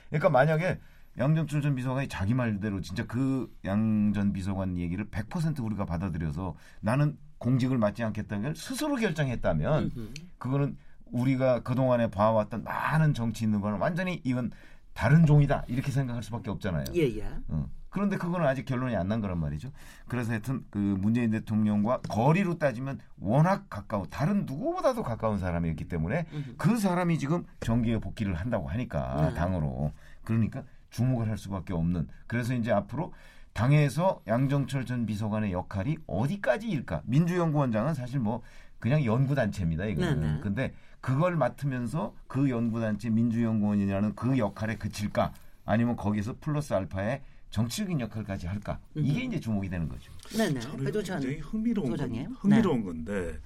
그러니까 만약에 양정철 전 비서관이 자기 말대로 진짜 그 양 전 비서관 얘기를 100% 우리가 받아들여서 나는 공직을 맡지 않겠다는 걸 스스로 결정했다면. 그거는 우리가 그동안에 봐왔던 많은 정치인들과는 완전히 이건 다른 종이다 이렇게 생각할 수밖에 없잖아요. 예예. 어. 그런데 그거는 아직 결론이 안 난 거란 말이죠. 그래서 하여튼 그 문재인 대통령과 거리로 따지면 워낙 가까운 다른 누구보다도 가까운 사람이었기 때문에 음흠. 그 사람이 지금 정기에 복귀를 한다고 하니까 네. 당으로 그러니까 주목을 할 수밖에 없는 그래서 이제 앞으로 당에서 양정철 전 비서관의 역할이 어디까지일까? 민주연구원장은 사실 뭐 그냥 연구단체입니다. 이거는. 네네. 근데 그걸 맡으면서 그 연구단체 민주연구원이라는 그 역할에 그칠까? 아니면 거기서 플러스 알파의 정치적인 역할까지 할까? 이게 음. 이제 주목이 되는 거죠. 네네. 저는 회도찬 굉장히 흥미로운 건, 소장님. 네. 흥미로운 건데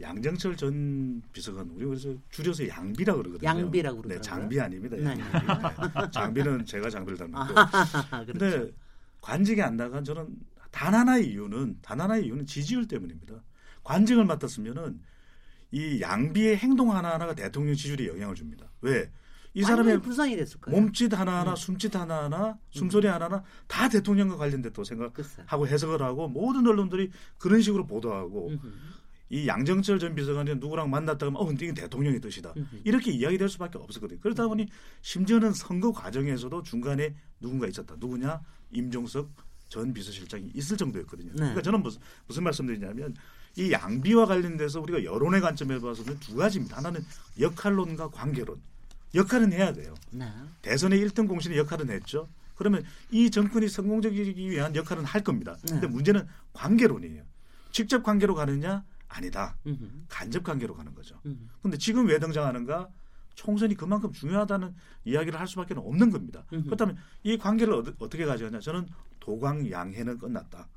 양정철 전 비서관 우리 그래서 줄여서 양비라 그러거든요. 양비라고 네, 그러더라고요. 장비 아닙니다. 네. 양비. 네. 장비는 제가 장비를 닮았고. 아, 그렇죠. 근데 관직에 안 나간 저는 단 하나의 이유는 단 하나의 이유는 지지율 때문입니다. 관직을 맡았으면은 이 양비의 행동 하나하나가 대통령 지지율에 영향을 줍니다. 왜? 이 사람의 완전히 분산이 됐을 거예요. 몸짓 하나하나, 음. 숨짓 하나하나, 숨소리 하나하나 다 대통령과 관련됐다고 생각하고. 해석을 하고 모든 언론들이 그런 식으로 보도하고 음흠. 이 양정철 전 비서관이 누구랑 만났다 그러면 어, 근데 이게 대통령의 뜻이다. 음흠. 이렇게 이야기될 수밖에 없었거든요. 그러다 보니 심지어는 선거 과정에서도 중간에 누군가 있었다. 누구냐? 임종석 전 비서실장이 있을 정도였거든요. 네. 그러니까 저는 무슨, 무슨 말씀드리냐면 이 양비와 관련돼서 우리가 여론의 관점에 봐서는 두 가지입니다. 하나는 역할론과 관계론. 역할은 해야 돼요. 네. 대선의 1등 공신의 역할은 했죠. 그러면 이 정권이 성공적이기 위한 역할은 할 겁니다. 근데 네. 문제는 관계론이에요. 직접 관계로 가느냐? 아니다. 음흠. 간접 관계로 가는 거죠. 음흠. 근데 지금 왜 등장하는가? 총선이 그만큼 중요하다는 이야기를 할 수밖에 없는 겁니다. 음흠. 그렇다면 이 관계를 어, 떻게 가져가냐? 저는 도광양해는 끝났다.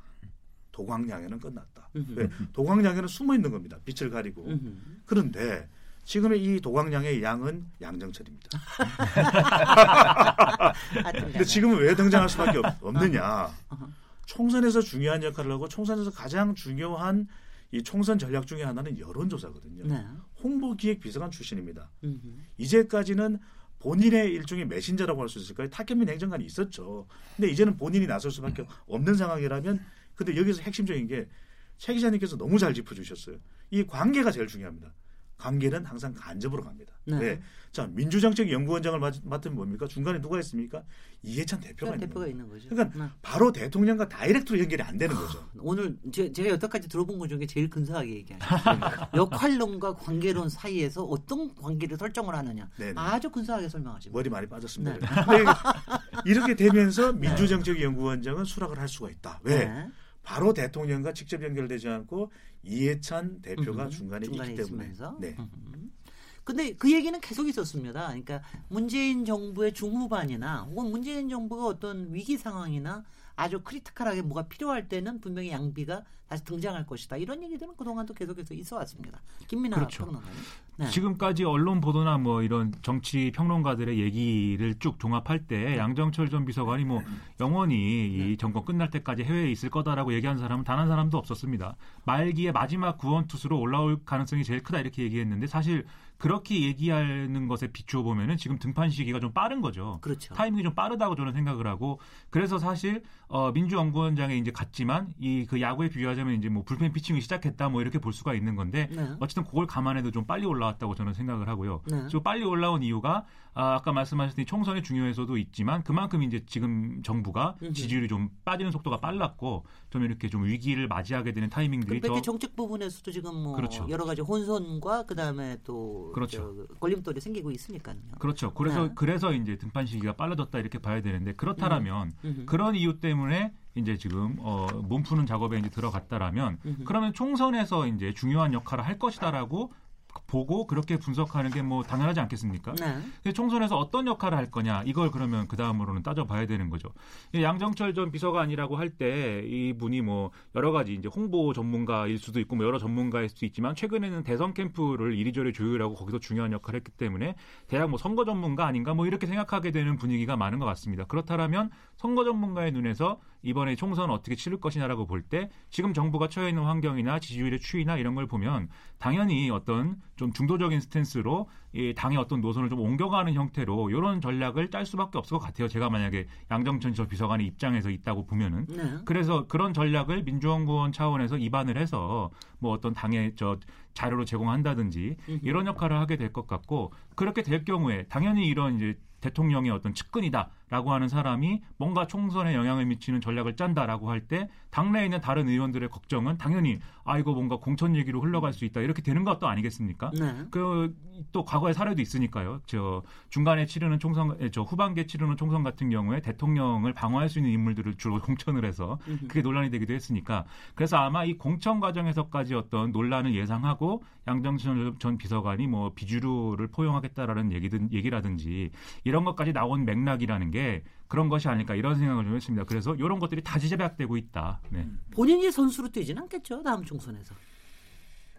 도광양해는 끝났다. 왜? 도광양해는 숨어 있는 겁니다. 빛을 가리고. 그런데 지금의 이 도광양의 양은 양정철입니다. 근데 지금은 왜 등장할 수밖에 없, 느냐 총선에서 중요한 역할을 하고 총선에서 가장 중요한 이 총선 전략 중에 하나는 여론조사거든요. 네. 홍보기획비서관 출신입니다. 음흠. 이제까지는 본인의 일종의 메신저라고 할 수 있을까요? 타케민 행정관이 있었죠. 근데 이제는 본인이 나설 수밖에 음. 없는 상황이라면 근데 여기서 핵심적인 게 최 기자님께서 너무 잘 짚어주셨어요. 이 관계가 제일 중요합니다. 관계는 항상 간접으로 갑니다. 네. 네. 자 민주정책 연구원장을 맡으면 뭡니까? 중간에 누가 있습니까? 이해찬 대표가, 있는, 대표가 있는 거죠. 그러니까 네. 바로 대통령과 다이렉트로 연결이 안 되는 거죠. 아, 오늘 제, 가 여태까지 들어본 것 중에 제일 근사하게 얘기하셨어요. 역할론과 관계론 사이에서 어떤 관계를 설정을 하느냐. 네네. 아주 근사하게 설명하십니다. 머리 많이 빠졌습니다. 네. 이렇게 되면서 네. 민주정책 연구원장은 수락을 할 수가 있다. 왜? 네. 바로 대통령과 직접 연결되지 않고 이해찬 대표가 중간에, 중간에, 있기 때문에. 있으면서. 네. 음흠. 근데 그 얘기는 계속 있었습니다. 그러니까 문재인 정부의 중후반이나 혹은 문재인 정부가 어떤 위기 상황이나 아주 크리티컬하게 뭐가 필요할 때는 분명히 양비가 다시 등장할 것이다. 이런 얘기들은 그동안도 계속해서 있어 왔습니다. 김민아 그렇죠. 평론가님. 네. 지금까지 언론 보도나 뭐 이런 정치 평론가들의 얘기를 쭉 종합할 때 네. 양정철 전 비서관이 뭐 영원히 이 네. 정권 끝날 때까지 해외에 있을 거다라고 얘기한 사람은 단 한 사람도 없었습니다. 말기에 마지막 구원 투수로 올라올 가능성이 제일 크다 이렇게 얘기했는데 사실 그렇게 얘기하는 것에 비추어 보면은 지금 등판 시기가 좀 빠른 거죠. 그렇죠. 타이밍이 좀 빠르다고 저는 생각을 하고 그래서 사실 어 민주연구원장에 이제 갔지만 이 그 야구에 비유하자면 이제 뭐 불펜 피칭을 시작했다 뭐 이렇게 볼 수가 있는 건데 네. 어쨌든 그걸 감안해도 좀 빨리 올라왔다고 저는 생각을 하고요. 네. 그 빨리 올라온 이유가 아, 아까 말씀하셨듯이 총선이 중요해서도 있지만 그만큼 이제 지금 정부가 지지율이 좀 빠지는 속도가 빨랐고 좀 이렇게 좀 위기를 맞이하게 되는 타이밍들이 더 정책 부분에서도 지금 뭐 그렇죠. 여러 가지 혼선과 그다음에 또 그렇죠. 걸림돌이 생기고 있으니까요. 그렇죠. 그래서 네. 그래서 이제 등판 시기가 빨라졌다 이렇게 봐야 되는데 그렇다라면 음. 그런 이유 때문에 이제 지금 어, 몸 푸는 작업에 이제 들어갔다라면 음흠. 그러면 총선에서 이제 중요한 역할을 할 것이다라고 보고 그렇게 분석하는 게 뭐 당연하지 않겠습니까? 네. 총선에서 어떤 역할을 할 거냐 이걸 그러면 그 다음으로는 따져봐야 되는 거죠. 양정철 전 비서관이라고 할 때 이분이 뭐 여러 가지 이제 홍보 전문가일 수도 있고 뭐 여러 전문가일 수도 있지만 최근에는 대선 캠프를 이리저리 조율하고 거기서 중요한 역할을 했기 때문에 대략 뭐 선거 전문가 아닌가 뭐 이렇게 생각하게 되는 분위기가 많은 것 같습니다. 그렇다면 선거 전문가의 눈에서 이번에 총선 어떻게 치를 것이냐라고 볼 때 지금 정부가 처해 있는 환경이나 지지율의 추이나 이런 걸 보면 당연히 어떤 좀 중도적인 스탠스로 이 당의 어떤 노선을 좀 옮겨가는 형태로 이런 전략을 짤 수밖에 없을 것 같아요. 제가 만약에 양정천 저 비서관의 입장에서 있다고 보면은 네. 그래서 그런 전략을 민주연구원 차원에서 입안을 해서 뭐 어떤 당의 저 자료로 제공한다든지 이런 역할을 하게 될 것 같고 그렇게 될 경우에 당연히 이런 이제 대통령의 어떤 측근이다 라고 하는 사람이 뭔가 총선에 영향을 미치는 전략을 짠다라고 할 때 당내에 있는 다른 의원들의 걱정은 당연히 아 이거 뭔가 공천 얘기로 흘러갈 수 있다 이렇게 되는 것도 아니겠습니까? 네. 그또 과거의 사례도 있으니까요. 저 중간에 치르는 총선, 저 후반기에 치르는 총선 같은 경우에 대통령을 방어할 수 있는 인물들을 주로 공천을 해서 그게 논란이 되기도 했으니까 그래서 아마 이 공천 과정에서까지 어떤 논란을 예상하고 양정천 전 비서관이 뭐 비주류를 포용하겠다라는 얘기든 얘기라든지 이런 것까지 나온 맥락이라는 게 그런 것이 아닐까 이런 생각을 좀 했습니다. 그래서 이런 것들이 다 지제박되고 있다. 네. 본인이 선수로 뛰지는 않겠죠 다음 총선에서.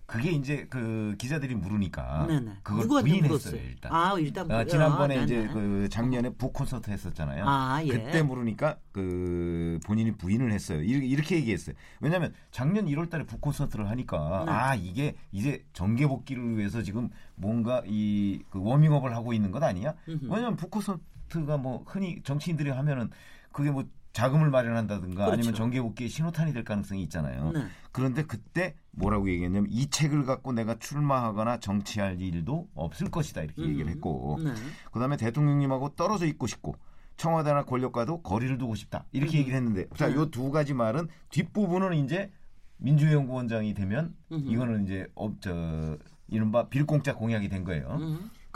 그게 이제 그 기자들이 물으니까 네네. 그걸 부인했어요 일단. 아 일단 어, 지난번에 아, 이제 그 작년에 북 콘서트 했었잖아요. 아, 예. 그때 물으니까 그 본인이 부인을 했어요. 이렇게, 이렇게 얘기했어요. 왜냐하면 작년 1월달에 북 콘서트를 하니까 네. 아 이게 이제 정계 복귀를 위해서 지금 뭔가 이 그 워밍업을 하고 있는 것 아니냐? 왜냐하면 북 콘서트 가 뭐 흔히 정치인들이 하면은 그게 뭐 자금을 마련한다든가 그렇죠. 아니면 정계복귀의 신호탄이 될 가능성이 있잖아요. 네. 그런데 그때 뭐라고 얘기했냐면 이 책을 갖고 내가 출마하거나 정치할 일도 없을 것이다 이렇게 음. 얘기를 했고 네. 그다음에 대통령님하고 떨어져 있고 싶고 청와대나 권력과도 거리를 두고 싶다 이렇게 음. 얘기를 했는데 자, 네. 요두 가지 말은 뒷부분은 이제 민주연구원장이 되면 음. 이거는 이제 어, 저 이른바 빌공짜 공약이 된 거예요.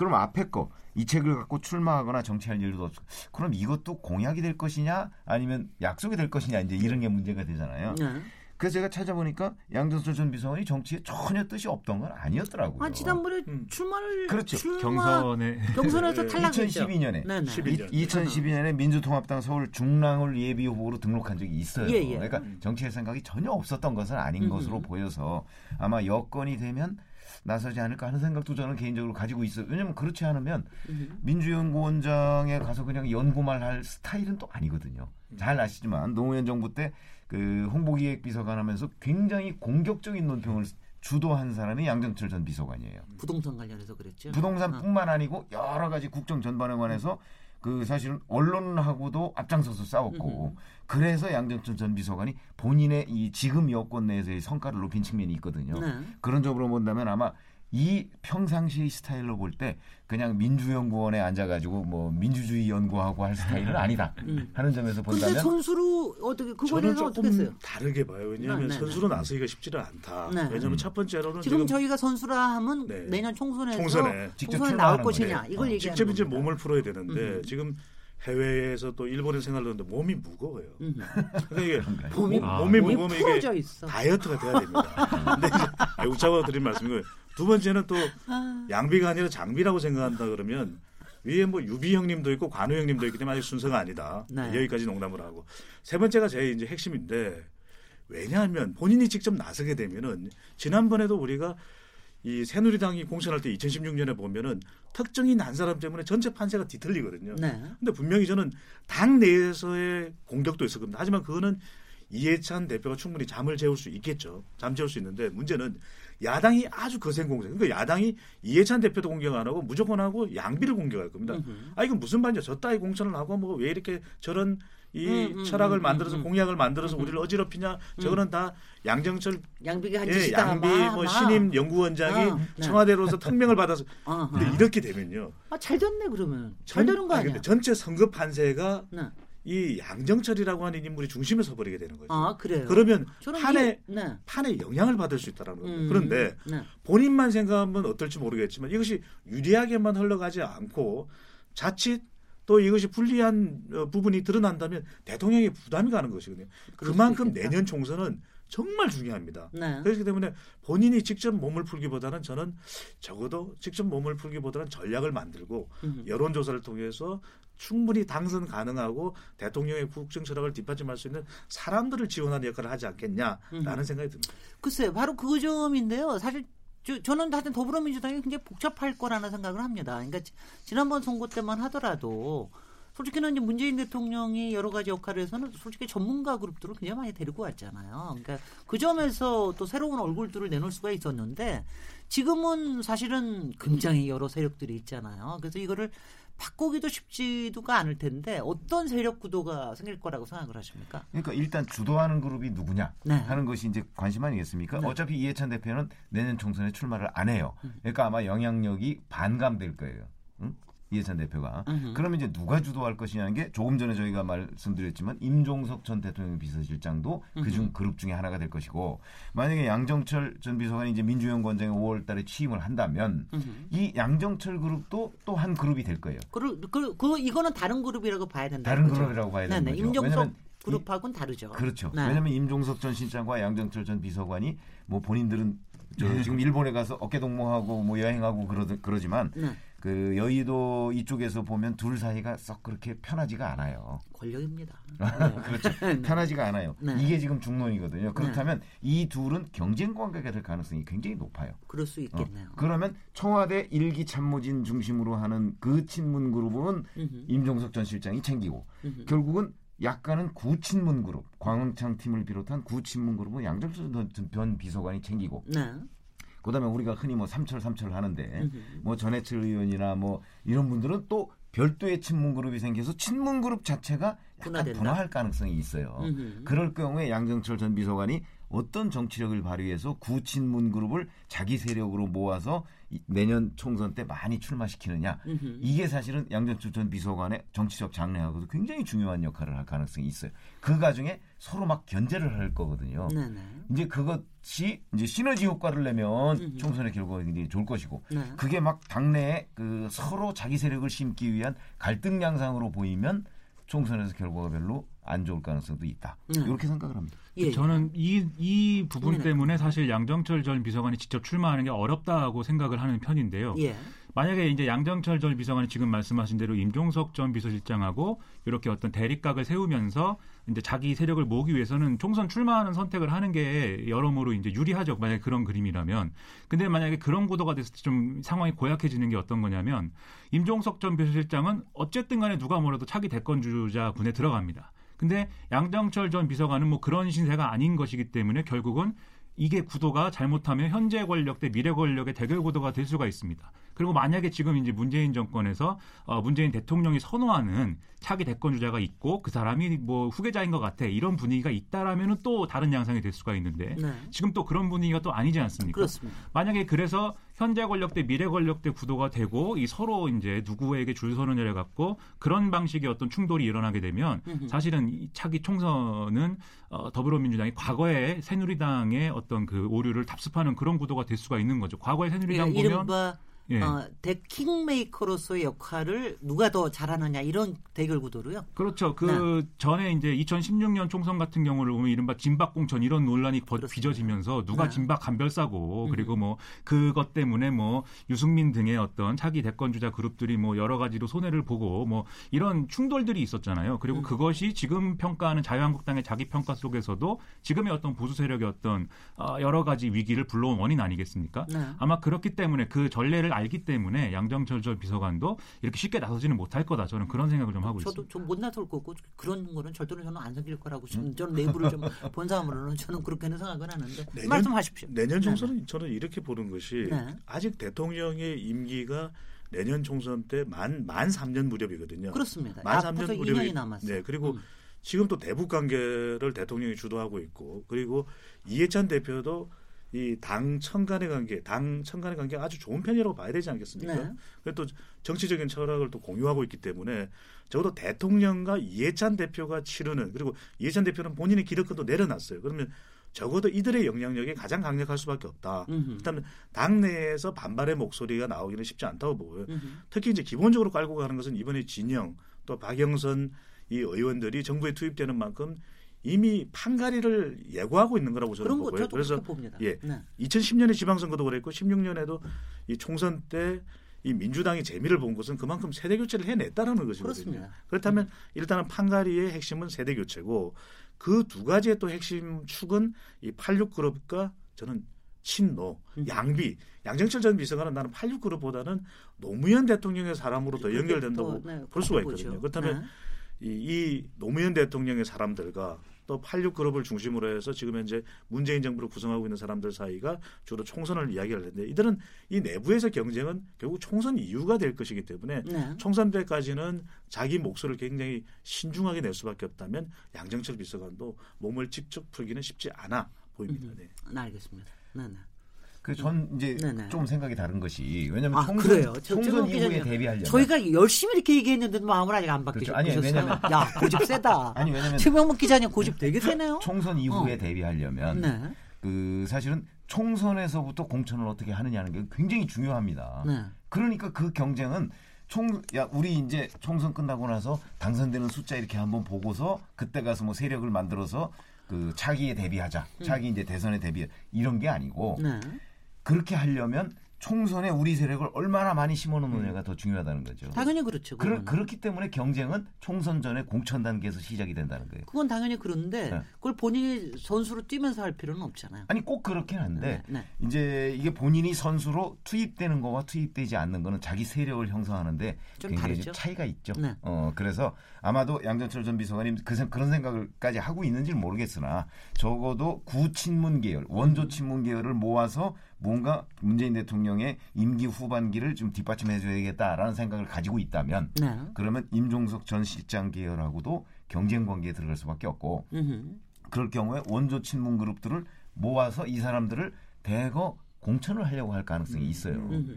음. 그럼 앞에 거 이 책을 갖고 출마하거나 정치할 일도 없어. 그럼 이것도 공약이 될 것이냐 아니면 약속이 될 것이냐 이제 이런 게 문제가 되잖아요. 네. 그래서 제가 찾아보니까 양정철 전 비서관이 정치에 전혀 뜻이 없던 건 아니었더라고요. 아, 지난번에 음. 출마를 그렇죠. 출마, 경선에 경선에서 탈락했죠. 2012년에 네네. 2012년에 민주통합당 서울 중랑을 예비 후보로 등록한 적이 있어요. 예, 예. 그러니까 정치의 생각이 전혀 없었던 것은 아닌 음. 것으로 보여서 아마 여건이 되면 나서지 않을까 하는 생각도 저는 개인적으로 가지고 있어요. 왜냐하면 그렇지 않으면 음. 민주연구원장에 가서 그냥 연구만 할 스타일은 또 아니거든요. 잘 아시지만 노무현 정부 때 그 홍보기획비서관 하면서 굉장히 공격적인 논평을 주도한 사람이 양정철 전 비서관이에요. 부동산 관련해서 그랬죠. 부동산뿐만 어. 아니고 여러 가지 국정 전반에 관해서 그 사실은 언론하고도 앞장서서 싸웠고 그래서 양정철 전 비서관이 본인의 이 지금 여권 내에서의 성과를 높인 측면이 있거든요. 네. 그런 점으로 본다면 아마 이 평상시 스타일로 볼 때 그냥 민주연구원에 앉아가지고 뭐 민주주의 연구하고 할 스타일은 아니다 음. 하는 점에서 본다면 근데 선수로 어떻게 그거는 어떻게 다르게 봐요. 왜냐하면 네, 네, 선수로 네. 나서기가 쉽지는 않다. 네. 왜냐하면 첫 번째로는 지금, 지금 저희가 선수라 하면 네. 내년 총선에서 총선에 직접 총선에 나올 것이냐 이걸 어, 얘기하는 직접 이제 몸을 풀어야 되는데 음. 지금 해외에서 또 일본에 생활을 하는데 몸이 무거워요. 그러니까 이게 몸이, 아, 몸이 무거우면 이게 있어. 다이어트가 돼야 됩니다. 근데 이제 웃자고 드린 말씀이고요. 두 번째는 또 아. 양비가 아니라 장비라고 생각한다 그러면 위에 뭐 유비 형님도 있고 관우 형님도 있기 때문에 아직 순서가 아니다. 네. 여기까지 농담을 하고 세 번째가 제 이제 핵심인데 왜냐하면 본인이 직접 나서게 되면은 지난번에도 우리가 이 새누리당이 공천할 때 2016년에 보면은 특정인 한 사람 때문에 전체 판세가 뒤틀리거든요. 네. 근데 분명히 저는 당 내에서의 공격도 있었거든요. 하지만 그거는 이해찬 대표가 충분히 잠을 재울 수 있겠죠. 잠 재울 수 있는데 문제는 야당이 아주 거센 공격. 그러니까 야당이 이해찬 대표도 공격 안 하고 무조건 하고 양비를 공격할 겁니다. 으흠. 아 이건 무슨 말이야? 저 따위 공천을 하고 뭐 왜 이렇게 저런 이 음, 음, 철학을 음, 만들어서 음, 공약을 만들어서 음. 우리를 어지럽히냐? 저거는 다 양정철 양비가 예, 양비 뭐 신임 연구원장이 어, 네. 청와대로서 특명을 받아서 어, 근데 어. 이렇게 되면요. 아, 잘 됐네 그러면. 잘 되는 거 아니야? 전체 선거 판세가 네. 이 양정철이라고 하는 인물이 중심에 서버리게 되는 거죠. 아, 그래요? 그러면 판에, 이, 네. 판에 영향을 받을 수 있다라는 거예요. 음, 그런데 네. 본인만 생각하면 어떨지 모르겠지만 이것이 유리하게만 흘러가지 않고 자칫 또 이것이 불리한 어, 부분이 드러난다면 대통령이 부담이 가는 것이거든요. 그만큼 내년 총선은 정말 중요합니다. 네. 그렇기 때문에 본인이 직접 몸을 풀기보다는 저는 적어도 직접 몸을 풀기보다는 전략을 만들고 음. 여론조사를 통해서 충분히 당선 가능하고 대통령의 국정 철학을 뒷받침할 수 있는 사람들을 지원하는 역할을 하지 않겠냐라는 음. 생각이 듭니다. 글쎄요, 바로 그 점인데요. 사실 저, 저는 하여튼 더불어민주당이 굉장히 복잡할 거라는 생각을 합니다. 그러니까 지난번 선거 때만 하더라도 솔직히는 이제 문재인 대통령이 여러 가지 역할을 해서는 솔직히 전문가 그룹들을 굉장히 많이 데리고 왔잖아요. 그러니까 그 점에서 또 새로운 얼굴들을 내놓을 수가 있었는데 지금은 사실은 굉장히 여러 세력들이 있잖아요. 그래서 이거를 바꾸기도 쉽지도가 않을 텐데 어떤 세력 구도가 생길 거라고 생각을 하십니까? 그러니까 일단 주도하는 그룹이 누구냐 네. 하는 것이 이제 관심 아니겠습니까? 네. 어차피 이해찬 대표는 내년 총선에 출마를 안 해요. 음. 그러니까 아마 영향력이 반감될 거예요. 응? 이해찬 대표가. 으흠. 그러면 이제 누가 주도할 것이냐는 게 조금 전에 저희가 말씀드렸지만 임종석 전 대통령 비서실장도 그중 그룹 중에 하나가 될 것이고 만약에 양정철 전 비서관이 이제 민주연구원장에 5월 달에 취임을 한다면 으흠. 이 양정철 그룹도 또 한 그룹이 될 거예요. 그, 그, 그 이거는 다른 그룹이라고 봐야 된다. 다른 그렇죠? 그룹이라고 봐야 된다. 임종석 그룹하고는 다르죠. 그렇죠. 네. 왜냐하면 임종석 전 실장과 양정철 전 비서관이 뭐 본인들은 저 네. 지금 일본에 가서 어깨 동무하고 뭐 여행하고 그러 그러지만 네. 그 여의도 이쪽에서 보면 둘 사이가 썩 그렇게 편하지가 않아요. 권력입니다. 그렇죠. 네. 편하지가 않아요. 네. 이게 지금 중론이거든요. 그렇다면 네. 이 둘은 경쟁 관계가 될 가능성이 굉장히 높아요. 그럴 수 있겠네요. 어. 그러면 청와대 일기 참모진 중심으로 하는 그 친문 그룹은 음흠. 임종석 전 실장이 챙기고 음흠. 결국은 약간은 구친문 그룹, 광흥창 팀을 비롯한 구친문 그룹은 양정수 전 비서관이 챙기고 네. 그다음에 우리가 흔히 뭐 삼철 삼철 하는데 뭐 전해철 의원이나 뭐 이런 분들은 또 별도의 친문 그룹이 생겨서 친문 그룹 자체가 약간 분화된다. 분화할 가능성이 있어요. 음흠. 그럴 경우에 양정철 전 비서관이 어떤 정치력을 발휘해서 구친문 그룹을 자기 세력으로 모아서 내년 총선 때 많이 출마시키느냐 음흠. 이게 사실은 양정철 전 비서관의 정치적 장래하고도 굉장히 중요한 역할을 할 가능성이 있어요. 그 과정에 서로 막 견제를 할 거거든요. 네네. 이제 그것이 이제 시너지 효과를 내면 음흠. 총선의 결과가 굉장히 좋을 것이고 네. 그게 막 당내에 그 서로 자기 세력을 심기 위한 갈등 양상으로 보이면 총선에서 결과가 별로 안 좋을 가능성도 있다. 네. 이렇게 생각을 합니다. 예, 예. 저는 이, 이 부분 네. 때문에 사실 양정철 전 비서관이 직접 출마하는 게 어렵다고 생각을 하는 편인데요. 예. 만약에 이제 양정철 전 비서관이 지금 말씀하신 대로 임종석 전 비서실장하고 이렇게 어떤 대립각을 세우면서 이제 자기 세력을 모으기 위해서는 총선 출마하는 선택을 하는 게 여러모로 이제 유리하죠. 만약에 그런 그림이라면. 근데 만약에 그런 구도가 됐을 때 좀 상황이 고약해지는 게 어떤 거냐면 임종석 전 비서실장은 어쨌든 간에 누가 뭐래도 차기 대권 주자군에 들어갑니다. 근데 양정철 전 비서관은 뭐 그런 신세가 아닌 것이기 때문에 결국은 이게 구도가 잘못하면 현재 권력 대 미래 권력의 대결 구도가 될 수가 있습니다. 그리고 만약에 지금 이제 문재인 정권에서 어, 문재인 대통령이 선호하는 차기 대권 주자가 있고 그 사람이 뭐 후계자인 것 같아 이런 분위기가 있다라면은 또 다른 양상이 될 수가 있는데 네. 지금 또 그런 분위기가 또 아니지 않습니까? 그렇습니다. 만약에 그래서 현재 권력 대 미래 권력 대 구도가 되고 이 서로 이제 누구에게 줄 서는 을 해갖고 그런 방식의 어떤 충돌이 일어나게 되면 사실은 이 차기 총선은 어, 더불어민주당이 과거에 새누리당의 어떤 그 오류를 답습하는 그런 구도가 될 수가 있는 거죠. 과거에 새누리당 예, 보면 예. 어, 대 킹메이커로서의 역할을 누가 더 잘하느냐 이런 대결 구도로요. 그렇죠. 그 네. 전에 이제 2016년 총선 같은 경우를 보면 이른바 진박공천 이런 논란이 그렇습니다. 빚어지면서 누가 네. 진박 간별사고 음. 그리고 뭐 그것 때문에 뭐 유승민 등의 어떤 차기 대권 주자 그룹들이 뭐 여러 가지로 손해를 보고 뭐 이런 충돌들이 있었잖아요. 그리고 음. 그것이 지금 평가하는 자유한국당의 자기 평가 속에서도 지금의 어떤 보수 세력의 어떤 어, 여러 가지 위기를 불러온 원인 아니겠습니까? 네. 아마 그렇기 때문에 그 전례를 알기 때문에 양정철 전 비서관도 이렇게 쉽게 나서지는 못할 거다. 저는 그런 생각을 좀 하고 저도 있습니다. 좀못 나설 거고 그런 거는 절대로 저는 안 생길 거라고 저는, 저는 내부를 좀 본 사람으로는 저는 그렇게는 생각은 하는데 내년, 말씀하십시오. 내년 총선은 네. 저는 이렇게 보는 것이 네. 아직 대통령의 임기가 내년 총선 때 만 만 3년 무렵이거든요. 그렇습니다. 만 3년 무렵이 남았어요. 네, 그리고 음. 지금 또 대북 관계를 대통령이 주도하고 있고 그리고 이해찬 대표도 이 당 청간의 관계, 당 청간의 관계가 아주 좋은 편이라고 봐야 되지 않겠습니까? 네. 그리고 또 정치적인 철학을 또 공유하고 있기 때문에 적어도 대통령과 이해찬 대표가 치르는 그리고 이해찬 대표는 본인의 기득권도 내려놨어요. 그러면 적어도 이들의 영향력이 가장 강력할 수밖에 없다. 그다음에 당내에서 반발의 목소리가 나오기는 쉽지 않다고 보고요. 음흠. 특히 이제 기본적으로 깔고 가는 것은 이번에 진영 또 박영선 이 의원들이 정부에 투입되는 만큼 이미 판가리를 예고하고 있는 거라고 저는 그런 보고요. 그래서 봅니다. 예, 네. 2010년에 지방선거도 그랬고 16년에도 이 총선 때 이 민주당이 재미를 본 것은 그만큼 세대 교체를 해냈다는 것이거든요. 그렇습니다. 그렇다면 일단은 판가리의 핵심은 세대 교체고 그 두 가지의 또 핵심 축은 이 86그룹과 저는 친노, 음. 양비, 양정철 전 비서관은 나는 86그룹보다는 노무현 대통령의 사람으로 더 연결된다고 네, 볼 수가 있거든요. 그렇다면 네. 이, 이 노무현 대통령의 사람들과 또 86그룹을 중심으로 해서 지금 현재 문재인 정부를 구성하고 있는 사람들 사이가 주로 총선을 이야기할 텐데 이들은 이 내부에서 경쟁은 결국 총선 이유가 될 것이기 때문에 네. 총선 때까지는 자기 목소리를 굉장히 신중하게 낼 수밖에 없다면 양정철 비서관도 몸을 직접 풀기는 쉽지 않아 보입니다. 네. 음, 알겠습니다. 네, 네. 그전 이제 네네. 좀 생각이 다른 것이 왜냐하면 아, 총선, 그래요. 총선 이후에 대비하려면 저희가 열심히 이렇게 얘기했는데 마음을 아직 안 바뀌셨어요. 그렇죠. 아니 왜냐면 야 고집 세다. 아니 왜냐면 최명목 기자님 고집 되게 세네요. 총선 이후에 어. 대비하려면 네. 그 사실은 총선에서부터 공천을 어떻게 하느냐는 게 굉장히 중요합니다. 네. 그러니까 그 경쟁은 총, 야, 우리 이제 총선 끝나고 나서 당선되는 숫자 이렇게 한번 보고서 그때 가서 뭐 세력을 만들어서 그 차기에 대비하자. 음. 차기 이제 대선에 대비 이런 게 아니고 네. 그렇게 하려면 총선에 우리 세력을 얼마나 많이 심어놓느냐가 음. 더 중요하다는 거죠. 당연히 그렇죠. 그러, 그렇기 때문에 경쟁은 총선 전에 공천 단계에서 시작이 된다는 거예요. 그건 당연히 그런데 네. 그걸 본인이 선수로 뛰면서 할 필요는 없잖아요. 아니 꼭 그렇긴 한데 네, 네. 이제 이게 본인이 선수로 투입되는 거와 투입되지 않는 거는 자기 세력을 형성하는데 굉장히 다르죠? 차이가 있죠. 네. 어 그래서 아마도 양정철 전 비서관님 그, 그런 생각을까지 하고 있는지는 모르겠으나 적어도 구친문 계열, 원조 친문 계열을 모아서 뭔가 문재인 대통령의 임기 후반기를 좀 뒷받침해줘야겠다라는 생각을 가지고 있다면 네. 그러면 임종석 전 실장 계열하고도 경쟁 관계에 들어갈 수밖에 없고 음흠. 그럴 경우에 원조 친문 그룹들을 모아서 이 사람들을 대거 공천을 하려고 할 가능성이 있어요. 음흠.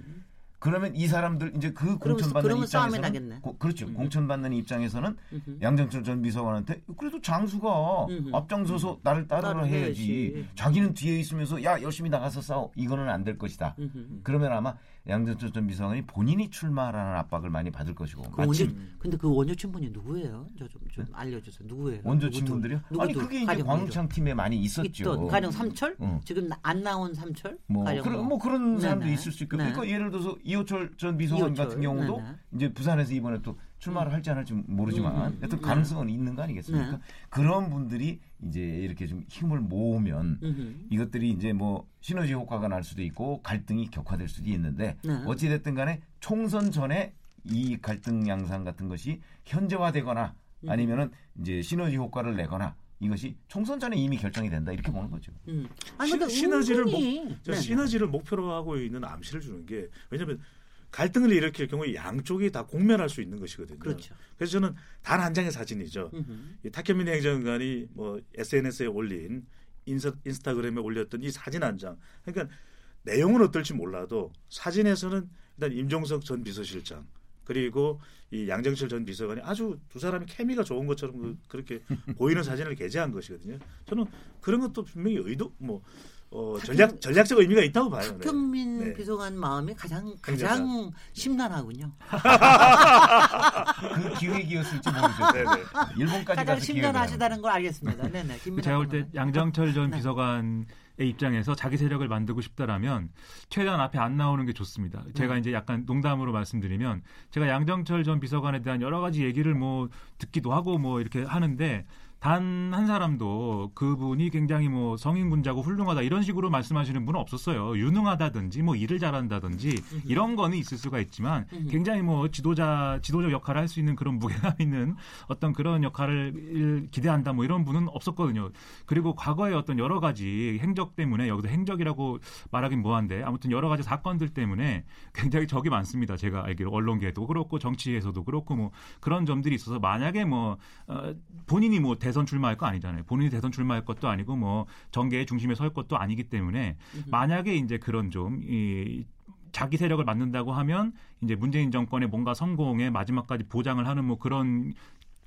그러면 이 사람들 이제 그 공천받는 입장에서는 고, 그렇죠. 음. 공천받는 입장에서는 음흠. 양정철 전 비서관한테 그래도 장수가 음흠. 앞장서서 나를 따르라 해야지. 자기는 뒤에 있으면서 야 열심히 나가서 싸워. 이거는 안 될 것이다. 그러면 아마 양정철 전 비서관이 본인이 출마하라는 압박을 많이 받을 것이고. 그 원조, 근데 그 원조 친분이 누구예요? 저 좀 좀 알려주세요. 누구예요? 원조 친분들이요? 아니 그게 이제 광창 팀에 많이 있었죠. 가령 삼철? 응. 지금 안 나온 삼철? 뭐 그런 뭐 그런 사람도. 있을 수 있고. 네. 그러니까 예를 들어서 이호철 전 비서관 이호철. 같은 경우도 네네. 이제 부산에서 이번에 또 출마를 할지 안 할지 모르지만 음, 음, 여튼 가능성은 있는 거 아니겠습니까? 네. 그런 분들이 이제 이렇게 좀 힘을 모으면 음. 이것들이 이제 뭐 시너지 효과가 날 수도 있고 갈등이 격화될 수도 있는데 네. 어찌 됐든 간에 총선 전에 이 갈등 양상 같은 것이 현재화되거나 음. 아니면은 이제 시너지 효과를 내거나 이것이 총선 전에 이미 결정이 된다 이렇게 보는 거죠. 음. 아니, 시, 시너지를 목, 네. 시너지를 목표로 하고 있는 암시를 주는 게 왜냐하면 갈등을 일으킬 경우에 양쪽이 다 공멸할 수 있는 것이거든요. 그렇죠. 그래서 저는 단 한 장의 사진이죠. 이 탁현민 행정관이 뭐 SNS에 올린 인스, 인스타그램에 올렸던 이 사진 한 장. 그러니까 내용은 어떨지 몰라도 사진에서는 일단 임종석 전 비서실장 그리고 이 양정철 전 비서관이 아주 두 사람이 케미가 좋은 것처럼 그, 그렇게 보이는 사진을 게재한 것이거든요. 저는 그런 것도 분명히 의도 뭐 어, 전략 전략적 의미가 있다고 봐요. 박경민 네. 비서관 마음이 가장 가장 심란하군요. 그 기획이었을지 모르죠. 네네. 일본까지 가장 심란하시다는 걸 알겠습니다. 네네. 제가 볼 때 양정철 전 네. 비서관 의 입장에서 자기 세력을 만들고 싶다라면 최대한 앞에 안 나오는 게 좋습니다. 제가 음. 이제 약간 농담으로 말씀드리면 제가 양정철 전 비서관에 대한 여러 가지 얘기를 뭐 듣기도 하고 뭐 이렇게 하는데 단 한 사람도 그분이 굉장히 뭐 성인군자고 훌륭하다 이런 식으로 말씀하시는 분은 없었어요. 유능하다든지 뭐 일을 잘한다든지 이런 거는 있을 수가 있지만 굉장히 뭐 지도자 지도적 역할을 할 수 있는 그런 무게감 있는 어떤 그런 역할을 기대한다 뭐 이런 분은 없었거든요. 그리고 과거에 어떤 여러 가지 행적 때문에 여기서 행적이라고 말하긴 뭐한데 아무튼 여러 가지 사건들 때문에 굉장히 적이 많습니다. 제가 알기로 언론계도 그렇고 정치에서도 그렇고 뭐 그런 점들이 있어서 만약에 뭐 어, 본인이 뭐 대, 대선 출마할 거 아니잖아요. 본인이 대선 출마할 것도 아니고 뭐 정계의 중심에 설 것도 아니기 때문에 만약에 이제 그런 좀이 자기 세력을 만든다고 하면 이제 문재인 정권의 뭔가 성공의 마지막까지 보장을 하는 뭐 그런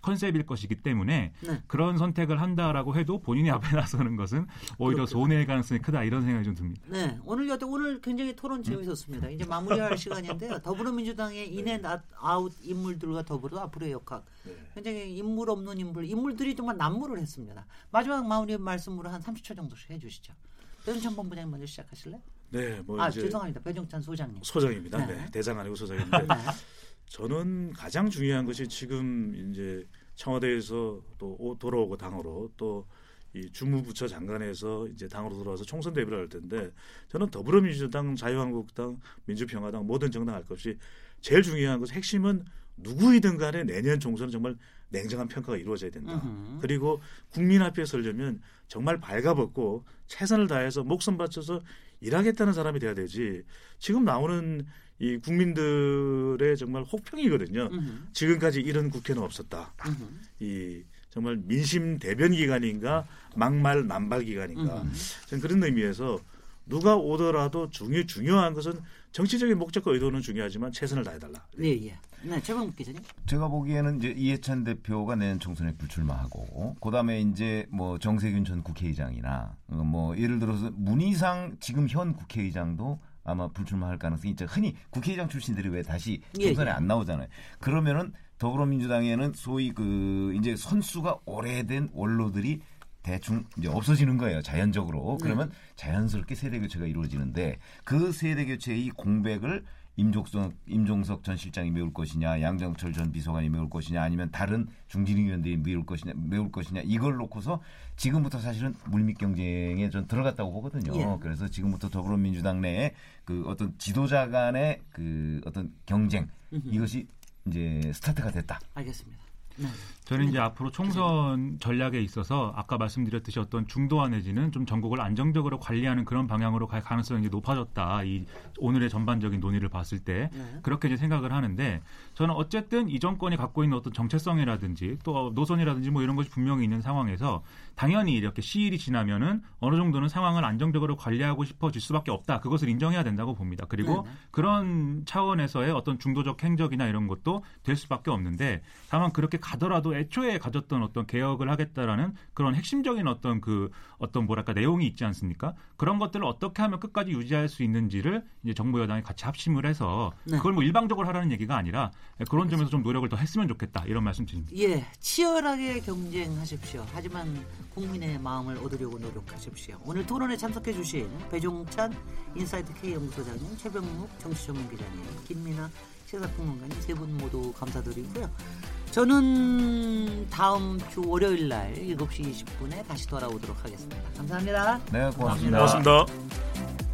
컨셉일 것이기 때문에 네. 그런 선택을 한다라고 해도 본인이 앞에 나서는 것은 오히려 그렇군요. 손해일 가능성이 크다 이런 생각이 좀 듭니다. 네, 오늘 여튼 오늘 굉장히 토론 재밌었습니다. 이제 마무리할 시간인데요. 더불어민주당의 in and out 인물들과 더불어 앞으로의 역학 네. 굉장히 인물 없는 인물 인물들이 정말 난무를 했습니다. 마지막 마무리 말씀으로 한 30초 정도씩 해주시죠. 배종찬 본부장님 먼저 시작하실래요? 네, 뭐 아, 죄송합니다. 배정찬 소장님. 소장입니다. 네, 네. 대장 아니고 소장인데. 네. 저는 가장 중요한 것이 지금 이제 청와대에서 또 돌아오고 당으로 또 이 주무부처 장관에서 이제 당으로 돌아와서 총선 대비를 할 텐데 저는 더불어민주당, 자유한국당, 민주평화당 모든 정당 할 것 없이 제일 중요한 것은 핵심은 누구이든 간에 내년 총선은 정말 냉정한 평가가 이루어져야 된다. 으흠. 그리고 국민 앞에 서려면 정말 발가벗고 최선을 다해서 목숨 바쳐서 일하겠다는 사람이 돼야 되지. 지금 나오는 이 국민들의 정말 혹평이거든요. 으흠. 지금까지 이런 국회는 없었다. 으흠. 이 정말 민심 대변 기관인가 막말 남발 기관인가. 저는 그런 의미에서 누가 오더라도 중요 중요한 것은 정치적인 목적과 의도는 중요하지만 최선을 다해달라. 네, 예. 네, 최범 기자님. 제가 보기에는 이제 이해찬 대표가 내년 총선에 불출마하고, 그다음에 이제 뭐 정세균 전 국회의장이나 어, 뭐 예를 들어서 문희상 지금 현 국회의장도 아마 불출마할 가능성이 있죠. 흔히 국회의장 출신들이 왜 다시 예, 총선에 예, 예. 안 나오잖아요. 그러면은 더불어민주당에는 소위 그 이제 선수가 오래된 원로들이 대충 이제 없어지는 거예요. 자연적으로. 네. 그러면 네. 자연스럽게 세대 교체가 이루어지는데 그 세대 교체의 공백을 임종석, 임종석 전 실장이 메울 것이냐, 양정철 전 비서관이 메울 것이냐, 아니면 다른 중진위 위원들이 메울 것이냐, 메울 것이냐, 이걸 놓고서 지금부터 사실은 물밑 경쟁에 좀 들어갔다고 보거든요. 예. 그래서 지금부터 더불어민주당 내에 그 어떤 지도자 간의 그 어떤 경쟁 이것이 이제 스타트가 됐다. 알겠습니다. 네. 저는 이제 앞으로 총선 전략에 있어서 아까 말씀드렸듯이 어떤 중도화 내지는 좀 전국을 안정적으로 관리하는 그런 방향으로 갈 가능성이 높아졌다. 이 오늘의 전반적인 논의를 봤을 때 네. 그렇게 이제 생각을 하는데 저는 어쨌든 이 정권이 갖고 있는 어떤 정체성이라든지 또 노선이라든지 뭐 이런 것이 분명히 있는 상황에서 당연히 이렇게 시일이 지나면은 어느 정도는 상황을 안정적으로 관리하고 싶어질 수밖에 없다. 그것을 인정해야 된다고 봅니다. 그리고 네. 그런 차원에서의 어떤 중도적 행적이나 이런 것도 될 수밖에 없는데 다만 그렇게 가더라도 애초에 가졌던 어떤 개혁을 하겠다라는 그런 핵심적인 어떤 그 어떤 뭐랄까 내용이 있지 않습니까? 그런 것들을 어떻게 하면 끝까지 유지할 수 있는지를 이제 정부 여당이 같이 합심을 해서 네. 그걸 뭐 일방적으로 하라는 얘기가 아니라 그런 점에서 좀 노력을 더 했으면 좋겠다 이런 말씀 드립니다. 예, 치열하게 경쟁하십시오. 하지만 국민의 마음을 얻으려고 노력하십시오. 오늘 토론에 참석해 주신 배종찬 인사이트 K 연구소장님, 최병묵 정치전문 기자님, 김민아 시사평론가님 세 분 모두 감사드리고요. 저는 다음 주 월요일 날 7시 20분에 다시 돌아오도록 하겠습니다. 감사합니다. 네, 고맙습니다. 고맙습니다.